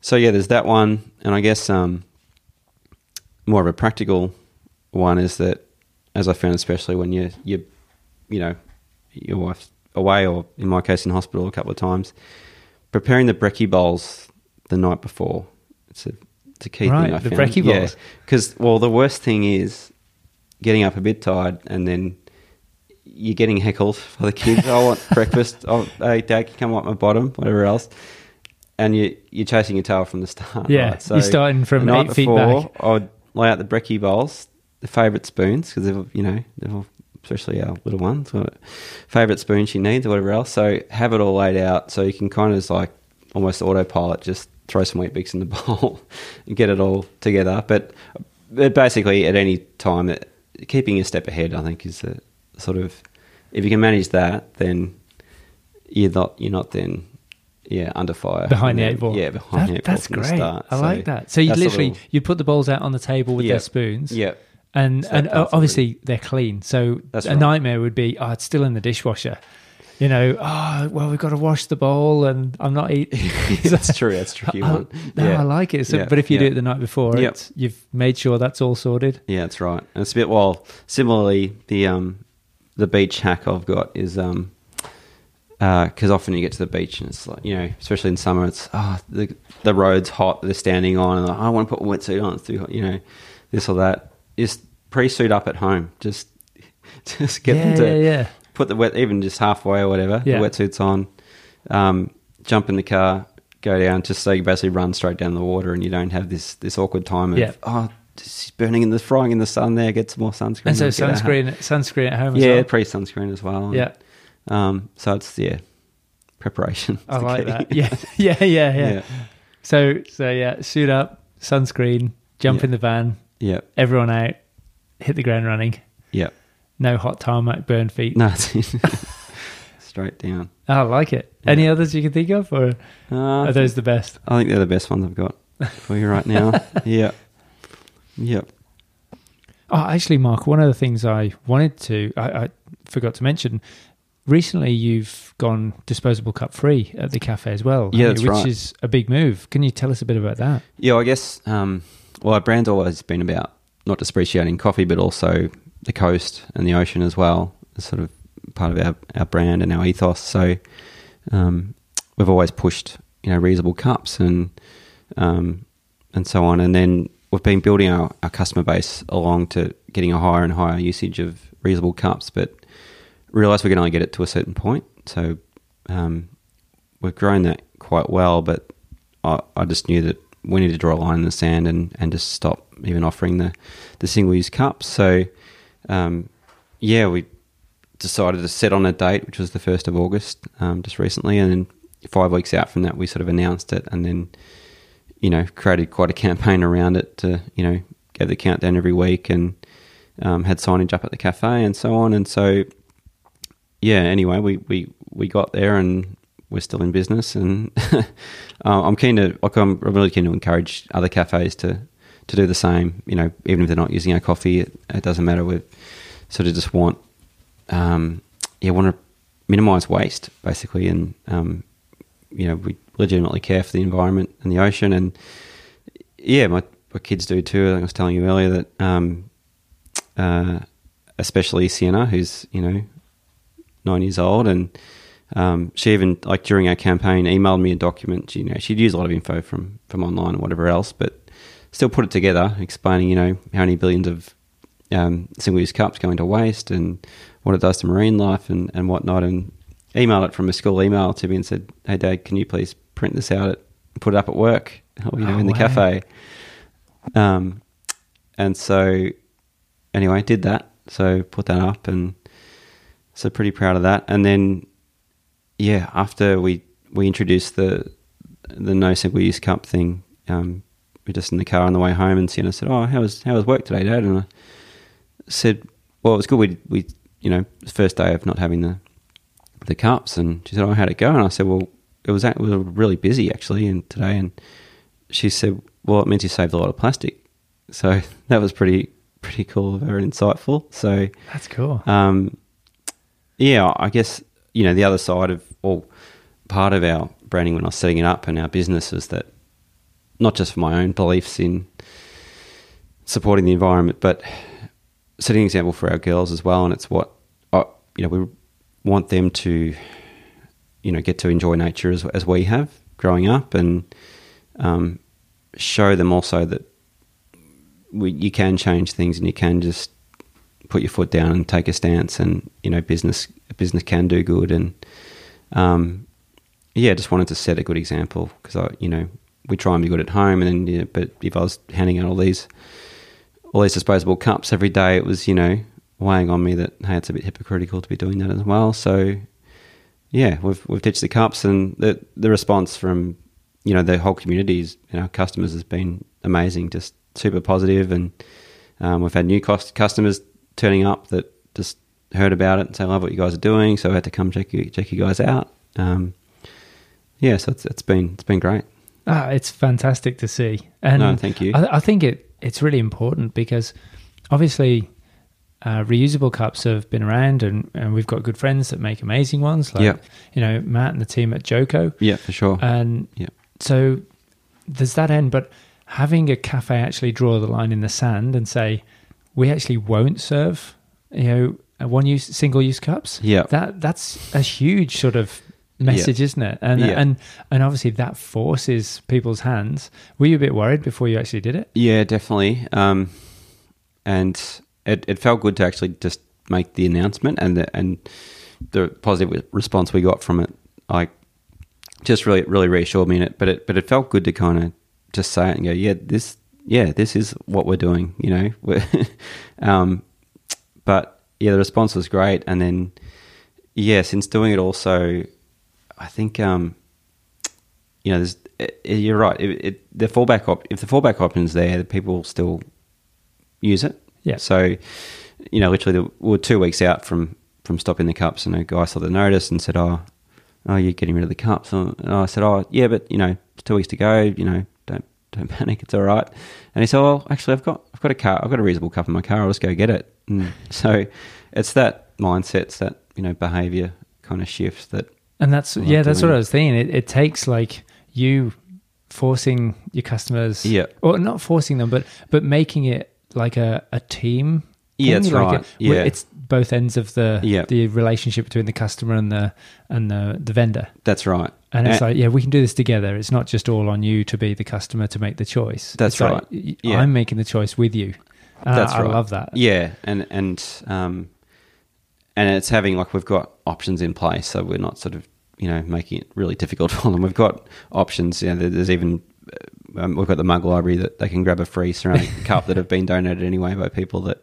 S2: so, yeah, there's that one. And I guess um, more of a practical one is that, as I found, especially when you you you know your wife's away, or in my case, in hospital a couple of times, preparing the brekkie bowls the night before. It's a it's a key
S1: Right,
S2: thing. I
S1: the
S2: found.
S1: brekkie bowls.
S2: because well, the worst thing is getting up a bit tired and then. You're getting heckled for the kids. I want breakfast. Oh, hey, Dad, can you come up my bottom? Whatever else and you, you're chasing your tail from the start.
S1: Yeah,
S2: right?
S1: you're starting from
S2: the
S1: eight feet
S2: before,
S1: back.
S2: I would lay out the brekkie bowls, the favourite spoons, because they've, you know, they've all, especially our little ones, favourite spoon she needs or whatever else. So have it all laid out so you can kind of just like almost autopilot, just throw some Weet-Bix in the bowl and get it all together. But, but basically, at any time, it, keeping a step ahead, I think, is a sort of if you can manage that, then you're not you're not then yeah under fire
S1: behind the eight ball.
S2: Yeah, behind
S1: That-
S2: the eight ball
S1: That's great.
S2: start.
S1: I
S2: So
S1: like that. So you literally
S2: little-
S1: you put the bowls out on the table with
S2: Yeah.
S1: their spoons.
S2: yeah
S1: and
S2: So
S1: and uh, obviously they're clean. So
S2: That's
S1: a
S2: right.
S1: nightmare would be, oh, it's still in the dishwasher. You know, oh, well, we've got to wash the bowl, and I'm not eating.
S2: that's true. That's tricky one.
S1: No,
S2: yeah.
S1: I like it. So,
S2: Yeah.
S1: but if you do it the night before,
S2: Yep.
S1: it's, you've made sure that's all sorted.
S2: Yeah, that's right. And it's a bit well. Similarly, the um, the beach hack I've got is um, because often you get to the beach and it's like you know, especially in summer, it's ah the the road's hot. They're standing on, and like, I want to put a wetsuit on. It's too hot, you know, this or that. Just pre-suit up at home. Just just get
S1: yeah,
S2: them to
S1: yeah, yeah.
S2: put the wet even just halfway or whatever. The wetsuit's on. Um, jump in the car, go down, just so you basically run straight down the water, and you don't have this this awkward time of oh, she's burning in the frying in the sun. There, get some more sunscreen.
S1: And so sunscreen, sunscreen at home. As
S2: Yeah,
S1: well.
S2: pre sunscreen as well.
S1: yeah.
S2: Um, so it's yeah, preparation.
S1: I like
S2: key.
S1: that. Yeah, yeah, yeah, yeah,
S2: yeah,
S1: So, so yeah, suit up, sunscreen, jump
S2: Yeah.
S1: in the van,
S2: yeah,
S1: everyone out, hit the ground running.
S2: yeah.
S1: No hot tarmac, burn feet.
S2: No, straight down.
S1: I like it. Any others you can think of, or
S2: Uh,
S1: are those the best?
S2: I think they're the best ones I've got for you right now. yeah, yeah.
S1: Oh, actually, Mark, one of the things I wanted to, I, I forgot to mention, recently you've gone disposable cup free at the cafe as well.
S2: Yeah,
S1: which
S2: right.
S1: is a big move. Can you tell us a bit about that?
S2: Yeah, I guess. Um, well, our brand's always been about not just appreciating coffee, but also the coast and the ocean as well. It's sort of part of our, our brand and our ethos. So um, we've always pushed, you know, reusable cups and um, and so on. And then we've been building our, our customer base along to getting a higher and higher usage of reusable cups, but realised we can only get it to a certain point. So um, we've grown that quite well, but I, I just knew that we need to draw a line in the sand and, and just stop even offering the, the single use cups. So, um, yeah, we decided to set on a date, which was the 1st of August, um, just recently. And then five weeks out from that, we sort of announced it and then, you know, created quite a campaign around it to, you know, gave the countdown every week and um, had signage up at the cafe and so on. And so, yeah, anyway, we, we, we got there and we're still in business. And uh, I'm keen to, I'm really keen to encourage other cafes to, to do the same. You know, even if they're not using our coffee, it, it doesn't matter. We sort of just want, um, yeah, want to minimize waste basically. And, um, you know, we legitimately care for the environment and the ocean. And yeah, my, my kids do too. Like I was telling you earlier that, um, uh, especially Sienna, who's, you know, nine years old, and um, she even like during our campaign emailed me a document. You know, she'd use a lot of info from from online and whatever else, but still put it together, explaining you know how many billions of um, single use cups go into waste and what it does to marine life and and whatnot. And emailed it from a school email to me and said, "Hey, Dad, can you please print this out and put it up at work? Or, you know,
S1: Oh,
S2: in the
S1: wow.
S2: cafe." Um, and so anyway, did that. So put that up and so pretty proud of that. And then yeah, after we we introduced the the no single use cup thing, um, we were just in the car on the way home, and Sienna said, "Oh, how was how was work today, Dad?" And I said, "Well, it was good. We we you know first day of not having the the cups." And she said, "Oh, how'd it go?" And I said, "Well, it was we were really busy actually, and today." And she said, "Well, it means you saved a lot of plastic." So that was pretty pretty cool, very insightful. So
S1: That's cool.
S2: um, yeah, I guess you know the other side of or part of our branding when I was setting it up and our business is that not just for my own beliefs in supporting the environment, but setting an example for our girls as well. And it's what I, you know we want them to you know get to enjoy nature as as we have growing up, and um, show them also that we, you can change things and you can just put your foot down and take a stance and you know business business can do good. And um, yeah just wanted to set a good example because I you know we try and be good at home and then you know, but if I was handing out all these all these disposable cups every day it was you know weighing on me that hey it's a bit hypocritical to be doing that as well. So yeah we've we've ditched the cups and the the response from you know the whole communities and our customers has been amazing just super positive and um, we've had new cost customers turning up that just heard about it and say, I love what you guys are doing. So I had to come check you, check you guys out. Um, yeah, so it's, it's been, it's been great.
S1: Ah, it's fantastic to see. And
S2: No, thank you.
S1: I, I think it it's really important because obviously uh, reusable cups have been around, and, and we've got good friends that make amazing ones, like
S2: Yeah.
S1: you know Matt and the team at JOCO,
S2: Yeah, for sure.
S1: and
S2: Yeah.
S1: so there's that end. But having a cafe actually draw the line in the sand and say we actually won't serve, you know, one use single use cups.
S2: yeah.
S1: That that's a huge sort of message, isn't it? And
S2: Yeah.
S1: and and obviously that forces people's hands. Were you a bit worried before you actually did it?
S2: Yeah, definitely. Um, and it, it felt good to actually just make the announcement and the, and the positive response we got from it, like just really really reassured me in it. But it but it felt good to kind of just say it and go, yeah, this yeah, this is what we're doing, you know. Um, but yeah, the response was great, and then yeah, since doing it also, I think um, you know, there's, it, it- you're right. It, the fallback op- if the fallback option's there, the people will still use it.
S1: Yeah.
S2: So, you know, literally, the, we were two weeks out from from stopping the cups, and a guy saw the notice and said, "Oh, oh, you're getting rid of the cups." And I said, "Oh, yeah, but you know, it's two weeks to go. You know, don't don't panic. It's all right." And he said, "Oh, actually, I've got I've got a car. I've got a reasonable cup in my car. I'll just go get it." And hmm. so, it's that mindset, it's that you know behavior kind of shift that
S1: And that's yeah, that's
S2: doing
S1: what. I was thinking. It, it takes like you forcing your customers,
S2: yeah
S1: or not forcing them, but but making it like a, a team.
S2: yeah
S1: thing,
S2: that's
S1: like
S2: right
S1: where
S2: yeah
S1: it's both ends of the
S2: Yeah.
S1: the relationship between the customer and the and the the vendor.
S2: that's right
S1: And it's
S2: And-
S1: like, yeah, we can do this together. It's not just all on you to be the customer to make the choice.
S2: That's
S1: It's
S2: right.
S1: y-
S2: Yeah.
S1: I'm making the choice with you. And
S2: That's
S1: I,
S2: right.
S1: I love that.
S2: Yeah, and and um, and it's having like we've got options in place, so we're not sort of you know making it really difficult for them. We've got options. You know, there's even uh, um, we've got the mug library that they can grab a free ceramic cup that have been donated anyway by people that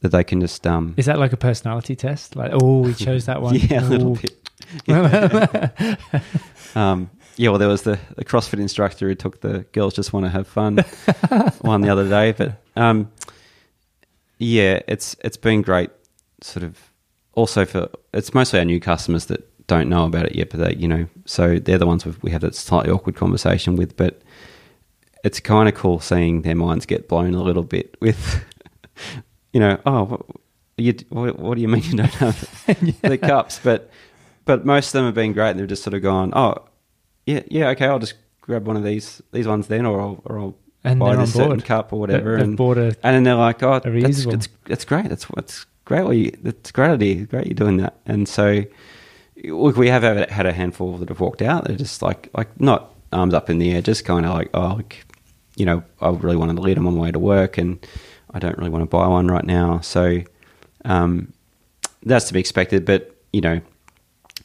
S2: that they can just um
S1: Is that like a personality test? Like, oh, we chose that one.
S2: yeah a little
S1: Ooh.
S2: bit. Um, yeah, well, there was the, the CrossFit instructor who took the girls just want to have fun one the other day, but um, yeah, it's it's been great. Sort of also for it's mostly our new customers that don't know about it yet, but they you know so they're the ones we've, we have that slightly awkward conversation with, but it's kind of cool seeing their minds get blown a little bit with you know oh what, you, what, what do you mean you don't have the cups but but most of them have been great and they've just sort of gone oh yeah yeah okay I'll just grab one of these these ones then or I'll, or I'll
S1: And
S2: buy this certain cup or whatever
S1: They've
S2: and
S1: a
S2: and then they're like, "Oh, that's that's, that's great. That's that's great. What you, that's great idea. Great you're doing that." And so, look, we have had had a handful that have walked out. They're just like like not arms up in the air, just kind of like, "Oh, like, you know, I really wanted to lead them on my way to work, and I don't really want to buy one right now." So, um, that's to be expected. But you know,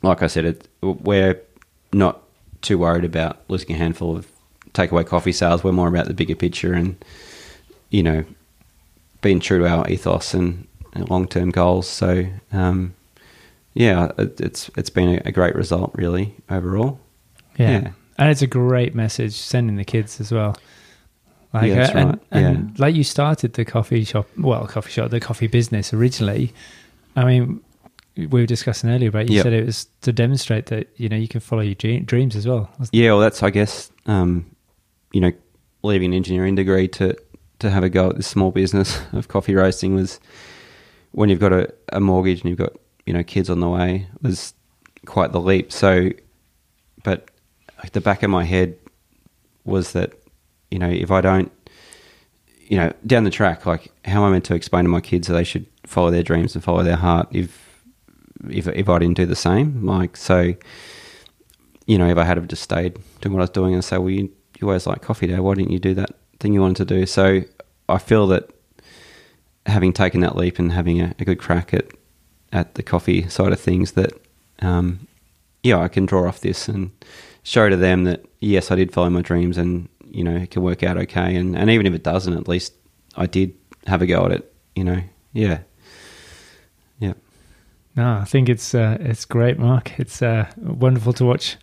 S2: like I said, it, we're not too worried about losing a handful of takeaway coffee sales. We're more about the bigger picture and you know being true to our ethos and, and long term goals. So um, yeah, it, it's it's been a, a great result really overall.
S1: yeah.
S2: yeah.
S1: and it's a great message sending the kids as well. Like,
S2: Yeah, that's
S1: and,
S2: right.
S1: and like you started the coffee shop, well, coffee shop, the coffee business originally. I mean, we were discussing earlier about you
S2: Yep.
S1: said it was to demonstrate that you know you can follow your dreams as well.
S2: Yeah, well, that's I guess um, you know leaving an engineering degree to to have a go at this small business of coffee roasting was when you've got a, a mortgage and you've got you know kids on the way was quite the leap. So, but at the back of my head was that you know if I don't you know down the track like how am I meant to explain to my kids that they should follow their dreams and follow their heart if if if I didn't do the same like so you know, if I had just stayed doing what I was doing and say, well, you, you always like coffee day, why didn't you do that thing you wanted to do? So I feel that having taken that leap and having a, a good crack at, at the coffee side of things, that, um, yeah, I can draw off this and show to them that, yes, I did follow my dreams and, you know, it can work out okay. And, and even if it doesn't, at least I did have a go at it, you know, yeah. Yeah.
S1: No, I think it's uh, it's great, Mark. It's uh, wonderful to watch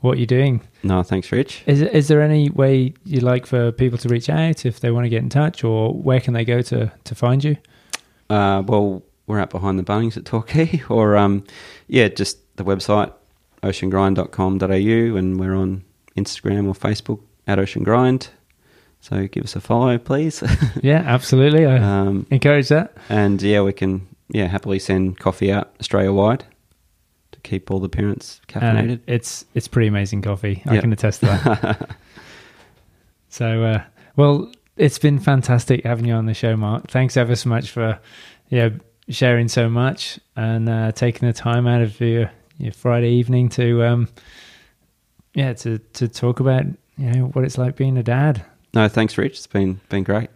S1: what you're doing.
S2: No, thanks, Rich.
S1: Is is there any way you'd like for people to reach out if they want to get in touch, or where can they go to to find you?
S2: Uh, well, we're out behind the Bunnings at Torquay, or um, yeah, just the website oceangrind.com.au, and we're on Instagram or Facebook at Ocean Grind. So give us a follow, please.
S1: Yeah, absolutely. I
S2: um,
S1: encourage that.
S2: and yeah, we can yeah happily send coffee out Australia wide to keep all the parents
S1: And
S2: caffeinated.
S1: it's it's pretty amazing coffee. I
S2: Yep.
S1: can attest to that. so, uh, well, it's been fantastic having you on the show, Mark. Thanks ever so much for yeah sharing so much and uh, taking the time out of your your Friday evening to um yeah to to talk about you know what it's like being a dad.
S2: no, thanks, Rich. It's been been great.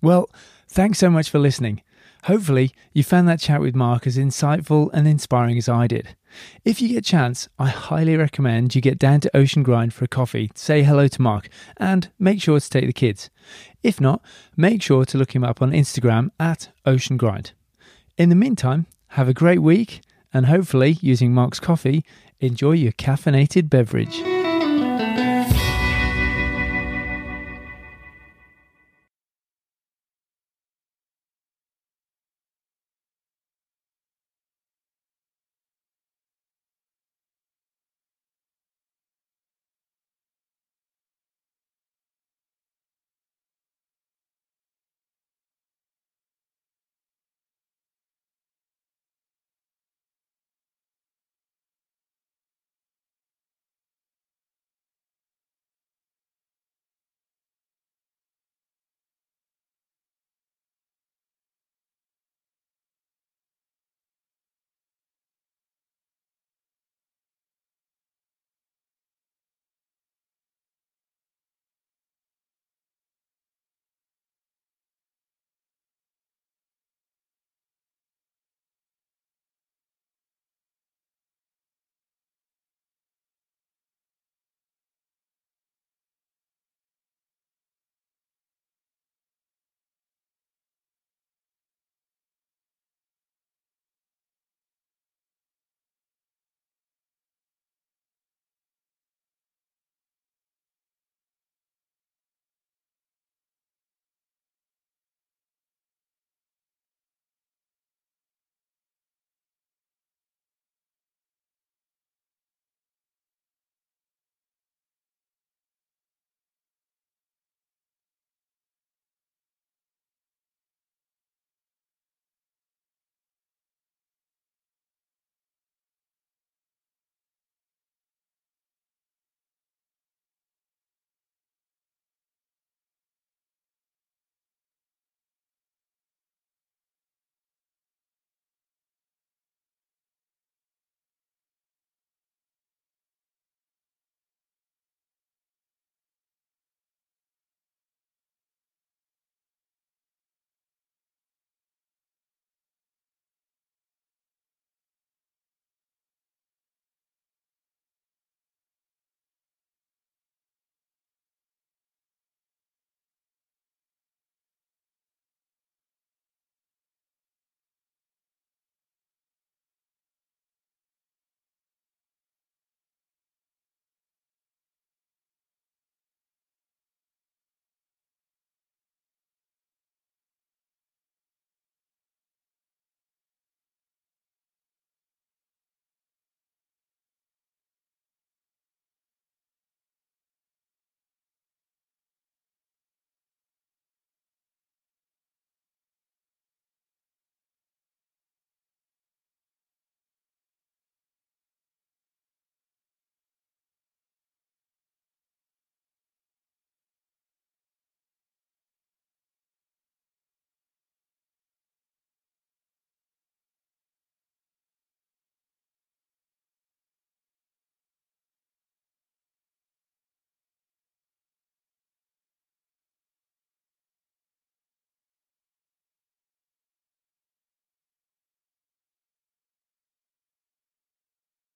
S1: Well, thanks so much for listening. Hopefully, you found that chat with Mark as insightful and inspiring as I did. If you get a chance, I highly recommend you get down to Ocean Grind for a coffee, say hello to Mark, and make sure to take the kids. If not, make sure to look him up on Instagram at Ocean Grind. In the meantime, have a great week, and hopefully, using Mark's coffee, enjoy your caffeinated beverage.